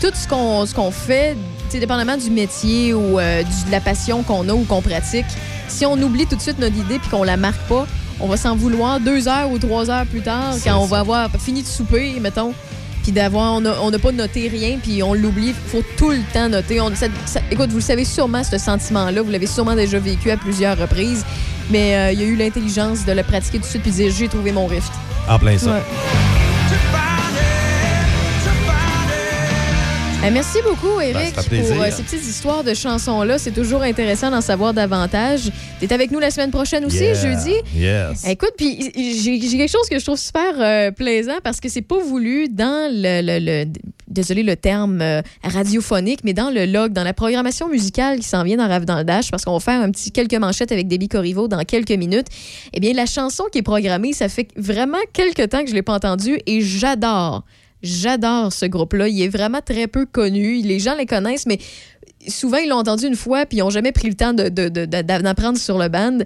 tout ce qu'on qu'on fait, dépendamment du métier ou euh, du- de la passion qu'on a ou qu'on pratique, si on oublie tout de suite notre idée puis qu'on la marque pas, on va s'en vouloir deux heures ou trois heures plus tard quand on va avoir fini de souper, mettons. Puis d'avoir, on n'a pas noté rien, puis on l'oublie. Il faut tout le temps noter. On- ça- ça- écoute, vous le savez sûrement, ce sentiment-là. Vous l'avez sûrement déjà vécu à plusieurs reprises. Mais euh, il y a eu l'intelligence de le pratiquer tout de suite puis de dire j'ai trouvé mon rift. En plein ça. Ouais. Merci beaucoup, Eric, Ben, pour euh, ces petites histoires de chansons-là. C'est toujours intéressant d'en savoir davantage. Tu es avec nous la semaine prochaine aussi, Yeah. jeudi. Yes. Écoute, puis j'ai quelque chose que je trouve super euh, plaisant parce que c'est pas voulu dans le, le- le- désolé le terme euh, radiophonique, mais dans le log, dans la programmation musicale qui s'en vient dans Rave dans le Dash, parce qu'on va faire un petit quelques manchettes avec Debbie Corriveau dans quelques minutes. Eh bien, la chanson qui est programmée, ça fait vraiment quelques temps que je l'ai pas entendue et j'adore. J'adore ce groupe-là. Il est vraiment très peu connu. Les gens les connaissent, mais souvent, ils l'ont entendu une fois puis ils n'ont jamais pris le temps de- de- de- de- d'en prendre sur le band.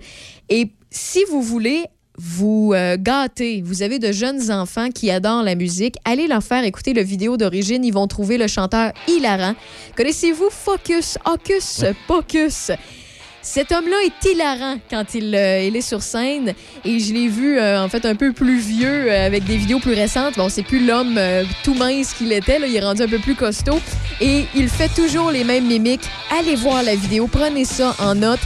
Et si vous voulez vous euh, gâter, vous avez de jeunes enfants qui adorent la musique, allez leur faire écouter le vidéo d'origine. Ils vont trouver le chanteur hilarant. Connaissez-vous Focus, Hocus Pocus? Cet homme-là est hilarant quand il, euh, il est sur scène et je l'ai vu euh, en fait un peu plus vieux euh, avec des vidéos plus récentes. Bon, c'est plus l'homme tout mince qu'il était, il est rendu un peu plus costaud et il fait toujours les mêmes mimiques. Allez voir la vidéo, prenez ça en note.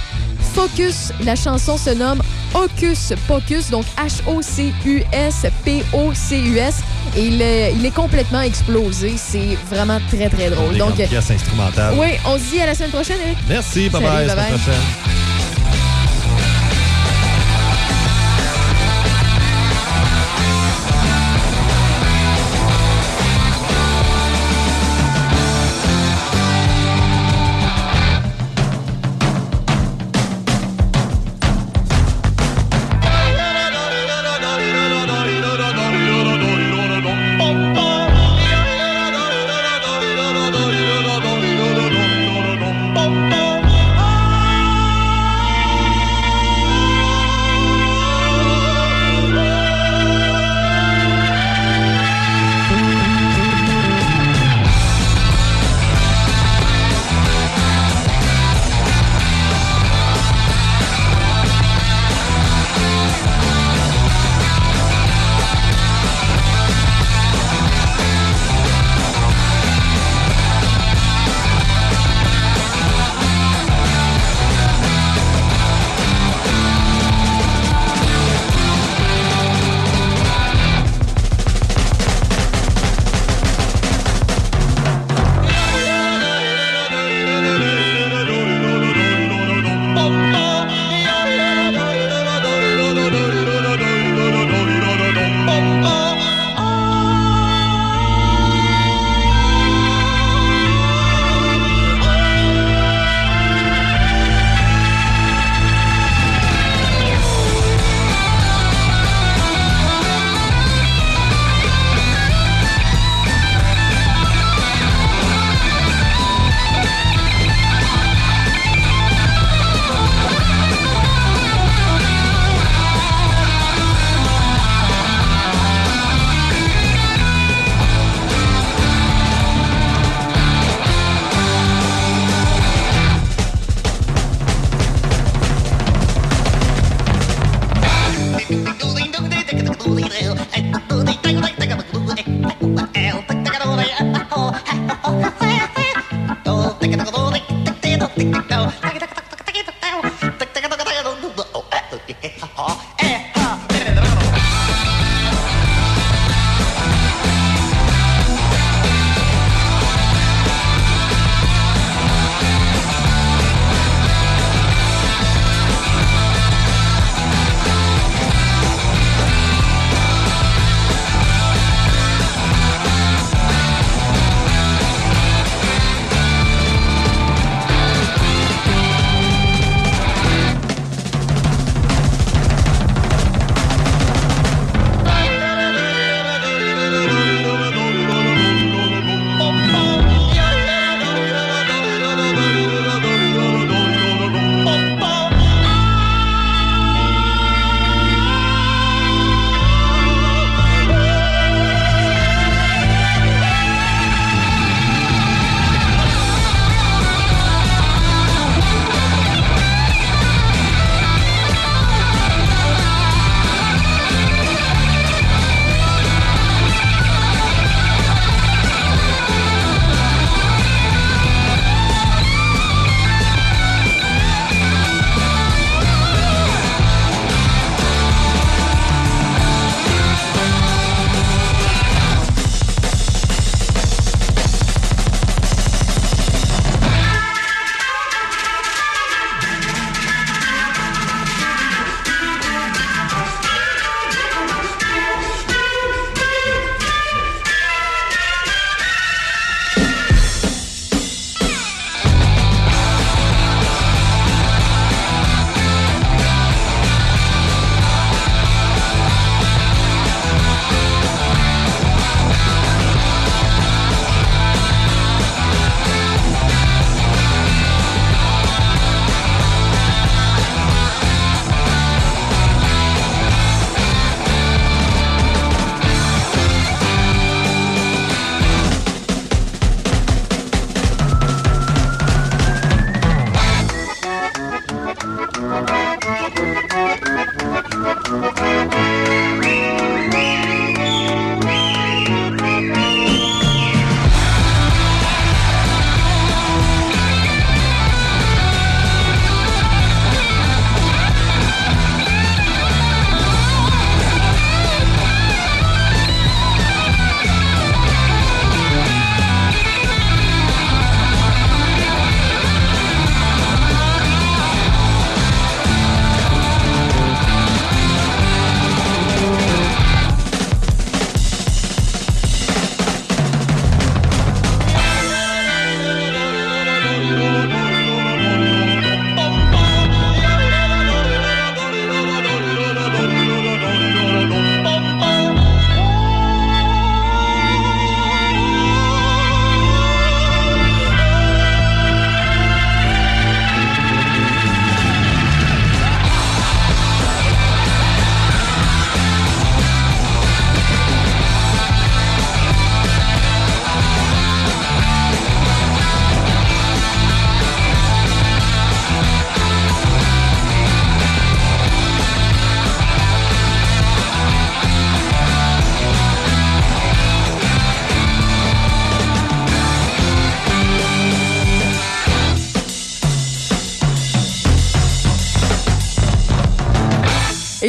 Focus, la chanson se nomme Hocus Pocus, donc H-O-C-U-S-P-O-C-U-S. Et il est, il est complètement explosé. C'est vraiment très, très drôle. Des Donc, grandes pièces instrumentales. oui, on se dit à la semaine prochaine, Eric. Merci, bye Salut, bye, à la bye-bye. semaine prochaine.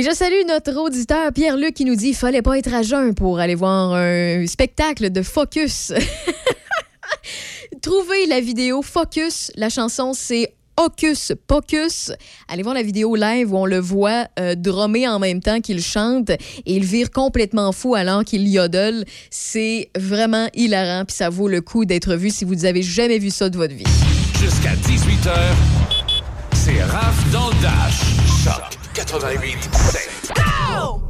Je salue notre auditeur Pierre-Luc qui nous dit fallait pas être à jeun pour aller voir un spectacle de Focus. Trouvez la vidéo Focus. La chanson, c'est Hocus Pocus. Allez voir la vidéo live où on le voit euh, drummer en même temps qu'il chante et il vire complètement fou alors qu'il yodel. C'est vraiment hilarant puis ça vaut le coup d'être vu si vous avez jamais vu ça de votre vie. Jusqu'à 18h, c'est Raph dans le Dash. Choc 88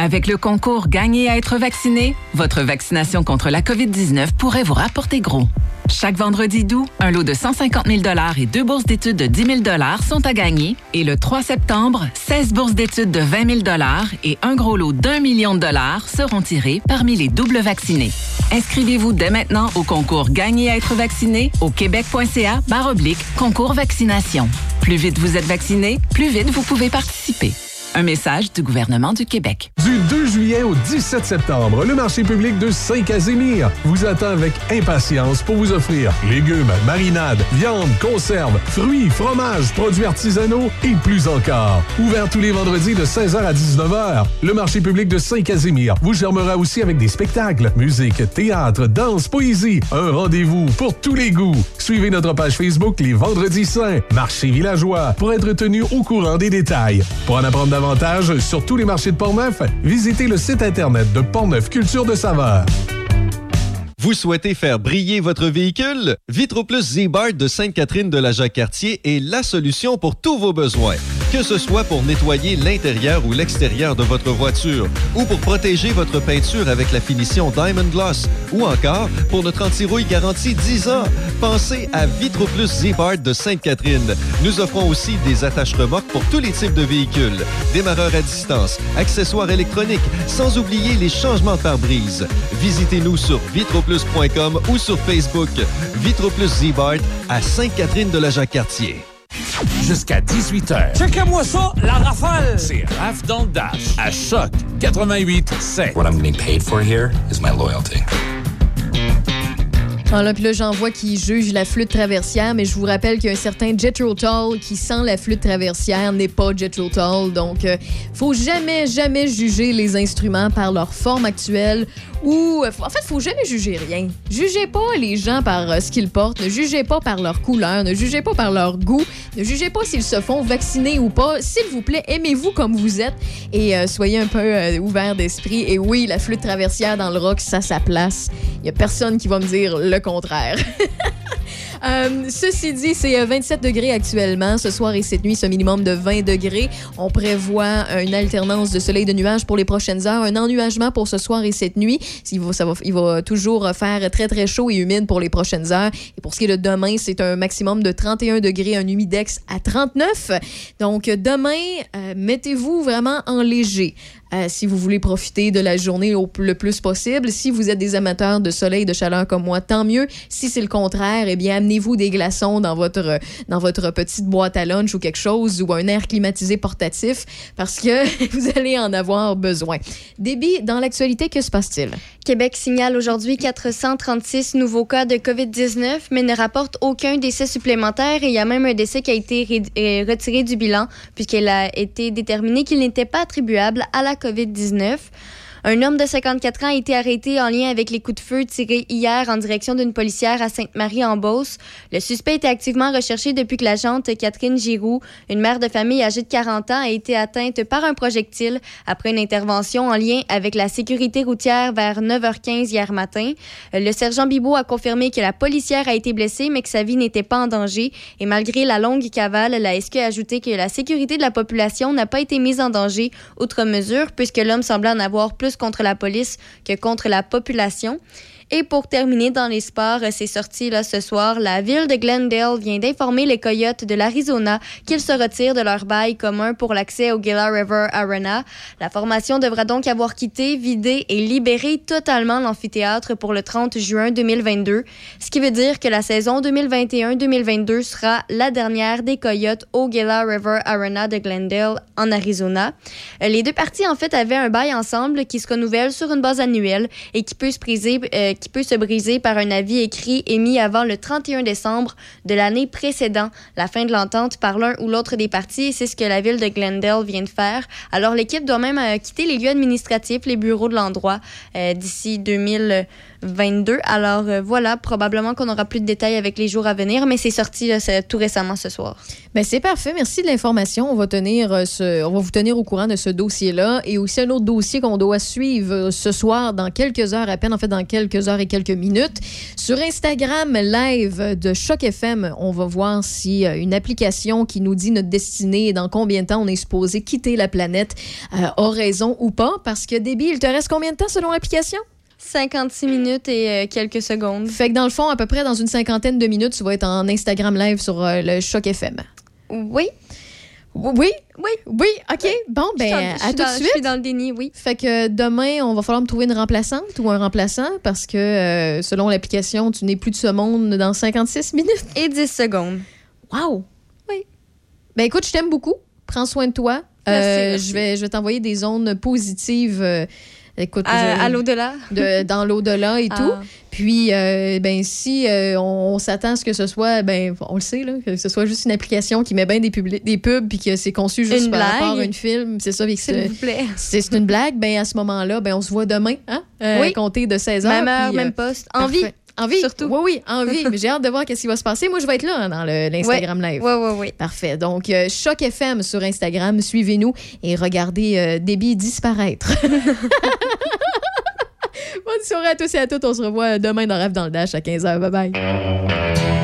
Avec le concours Gagner à être vacciné, votre vaccination contre la COVID-19 pourrait vous rapporter gros. Chaque vendredi doux, un lot de 150 000 et deux bourses d'études de 10 000 sont à gagner. Et le 3 septembre, 16 bourses d'études de 20 000 et un gros lot d'un million de dollars seront tirés parmi les doubles vaccinés. Inscrivez-vous dès maintenant au concours Gagner à être vacciné au québec.ca concours vaccination. Plus vite vous êtes vacciné, plus vite vous pouvez participer. Un message du gouvernement du Québec. Du 2 juillet au 17 septembre, le marché public de Saint-Casimir vous attend avec impatience pour vous offrir légumes, marinades, viande, conserves, fruits, fromages, produits artisanaux et plus encore. Ouvert tous les vendredis de 16h à 19h, le marché public de Saint-Casimir vous germera aussi avec des spectacles, musique, théâtre, danse, poésie, un rendez-vous pour tous les goûts. Suivez notre page Facebook les Vendredis Saints, marché villageois, pour être tenu au courant des détails. Pour en apprendre sur tous les marchés de Portneuf, visitez le site internet de Portneuf Culture de Saveur. Vous souhaitez faire briller votre véhicule? Vitroplus Z-Bart de Sainte-Catherine de la Jacques-Cartier est la solution pour tous vos besoins. Que ce soit pour nettoyer l'intérieur ou l'extérieur de votre voiture, ou pour protéger votre peinture avec la finition Diamond Gloss, ou encore pour notre anti-rouille garantie 10 ans. Pensez à Vitroplus Z-Bart de Sainte-Catherine. Nous offrons aussi des attaches remorques pour tous les types de véhicules, démarreurs à distance, accessoires électroniques, sans oublier les changements de pare-brise. Visitez-nous sur vitroplus.com ou sur Facebook. Vitroplus Z-Bart à Sainte-Catherine de la Jacques-Cartier. Jusqu'à 18h. Checkez-moi ça, la rafale! C'est Raph dans le Dash à Choc 88 7. What I'm getting paid for here is my loyalty. Ah puis là, j'en vois qui juge la flûte traversière, mais je vous rappelle qu'il y a un certain Jethro Tull qui, sans la flûte traversière, n'est pas Jethro Tull. Donc, euh, faut jamais, jamais juger les instruments par leur forme actuelle ou... euh, en fait, faut jamais juger rien. Jugez pas les gens par euh, ce qu'ils portent, ne jugez pas par leur couleur, ne jugez pas par leur goût, ne jugez pas s'ils se font vacciner ou pas. S'il vous plaît, aimez-vous comme vous êtes et euh, soyez un peu ouvert d'esprit. Et oui, la flûte traversière dans le rock, ça a sa place. Il y a personne qui va me dire le contraire. Euh, ceci dit, c'est euh, 27 degrés actuellement. Ce soir et cette nuit, ce minimum de 20 degrés. On prévoit euh, une alternance de soleil et de nuages pour les prochaines heures. Un ennuagement pour ce soir et cette nuit. Il va, ça va toujours faire très, très chaud et humide pour les prochaines heures. Et pour ce qui est de demain, c'est un maximum de 31 degrés, un humidex à 39. Donc, demain, euh, mettez-vous vraiment en léger. Euh, si vous voulez profiter de la journée au, le plus possible. Si vous êtes des amateurs de soleil, de chaleur comme moi, tant mieux. Si c'est le contraire, eh bien, amenez-vous des glaçons dans votre, dans votre petite boîte à lunch ou quelque chose ou un air climatisé portatif parce que vous allez en avoir besoin. Débit, dans l'actualité, que se passe-t-il? Québec signale aujourd'hui 436 nouveaux cas de COVID-19, mais ne rapporte aucun décès supplémentaire. Et il y a même un décès qui a été euh, retiré du bilan, puisqu'il a été déterminé qu'il n'était pas attribuable à la COVID-19. Un homme de 54 ans a été arrêté en lien avec les coups de feu tirés hier en direction d'une policière à Sainte-Marie-en-Beauce. Le suspect était activement recherché depuis que l'agente Catherine Giroux, une mère de famille âgée de 40 ans, a été atteinte par un projectile après une intervention en lien avec la sécurité routière vers 9h15 hier matin. Le sergent Bibot a confirmé que la policière a été blessée, mais que sa vie n'était pas en danger. Et malgré la longue cavale, la SQ a ajouté que la sécurité de la population n'a pas été mise en danger, outre mesure, puisque l'homme semblait en avoir plus contre la police que contre la population. Et pour terminer dans les sports, c'est sorti là ce soir. La ville de Glendale vient d'informer les Coyotes de l'Arizona qu'ils se retirent de leur bail commun pour l'accès au Gila River Arena. La formation devra donc avoir quitté, vidé et libéré totalement l'amphithéâtre pour le 30 juin 2022, ce qui veut dire que la saison 2021-2022 sera la dernière des Coyotes au Gila River Arena de Glendale en Arizona. Les deux parties en fait avaient un bail ensemble qui se renouvelle sur une base annuelle et qui peut se briser, euh, qui peut se briser par un avis écrit émis avant le 31 décembre de l'année précédant la fin de l'entente par l'un ou l'autre des parties, et c'est ce que la ville de Glendale vient de faire. Alors l'équipe doit même euh, quitter les lieux administratifs, les bureaux de l'endroit euh, d'ici 2000. 22. Alors euh, voilà, probablement qu'on aura plus de détails avec les jours à venir, mais c'est sorti tout récemment ce soir. Ben c'est parfait. Merci de l'information. On va tenir euh, on va vous tenir au courant de ce dossier-là et aussi un autre dossier qu'on doit suivre euh, ce soir dans quelques heures à peine, en fait dans quelques heures et quelques minutes sur Instagram live de Choc FM. On va voir si une application qui nous dit notre destinée et dans combien de temps on est supposé quitter la planète a raison ou pas. Parce que débile, il te reste combien de temps selon l'application? 56 minutes et euh, quelques secondes. Fait que dans le fond, à peu près dans une cinquantaine de minutes, tu vas être en Instagram live sur euh, le Choc FM. Oui. Oui, oui, oui, OK. Bon, ben, Je dans- je à tout de je suite. suis dans le déni, oui. Fait que demain, on va falloir me trouver une remplaçante ou un remplaçant parce que euh, selon l'application, tu n'es plus de ce monde dans 56 minutes. Et 10 secondes. Wow. Oui. Ben écoute, je t'aime beaucoup. Prends soin de toi. Merci, merci. Je vais, je vais t'envoyer des ondes positives. Euh, écoute, À- je- à l'au-delà? de- dans l'au-delà et Ah. tout. Puis, euh, ben si euh, on, on s'attend à ce que ce soit, ben on le sait là, que ce soit juste une application qui met bien des, publi- des pubs puis que c'est conçu juste Une par rapport à blague? une film, c'est ça. S'il c'est- vous plaît. C'est c'est une blague. Ben à ce moment-là, ben on se voit demain, hein, euh, Oui. compter de 16 h Même heure, même poste. En vie. En vie. Surtout. Oui, oui, en vie. Mais j'ai hâte de voir qu'est-ce qui va se passer. Moi, je vais être là hein, dans l'Instagram Live. Oui, oui, oui. Parfait. Donc, euh, Choc FM sur Instagram. Suivez-nous et regardez euh, Déby disparaître. Bonne soirée à tous et à toutes. On se revoit demain dans Rêve dans le Dash à 15h. Bye bye.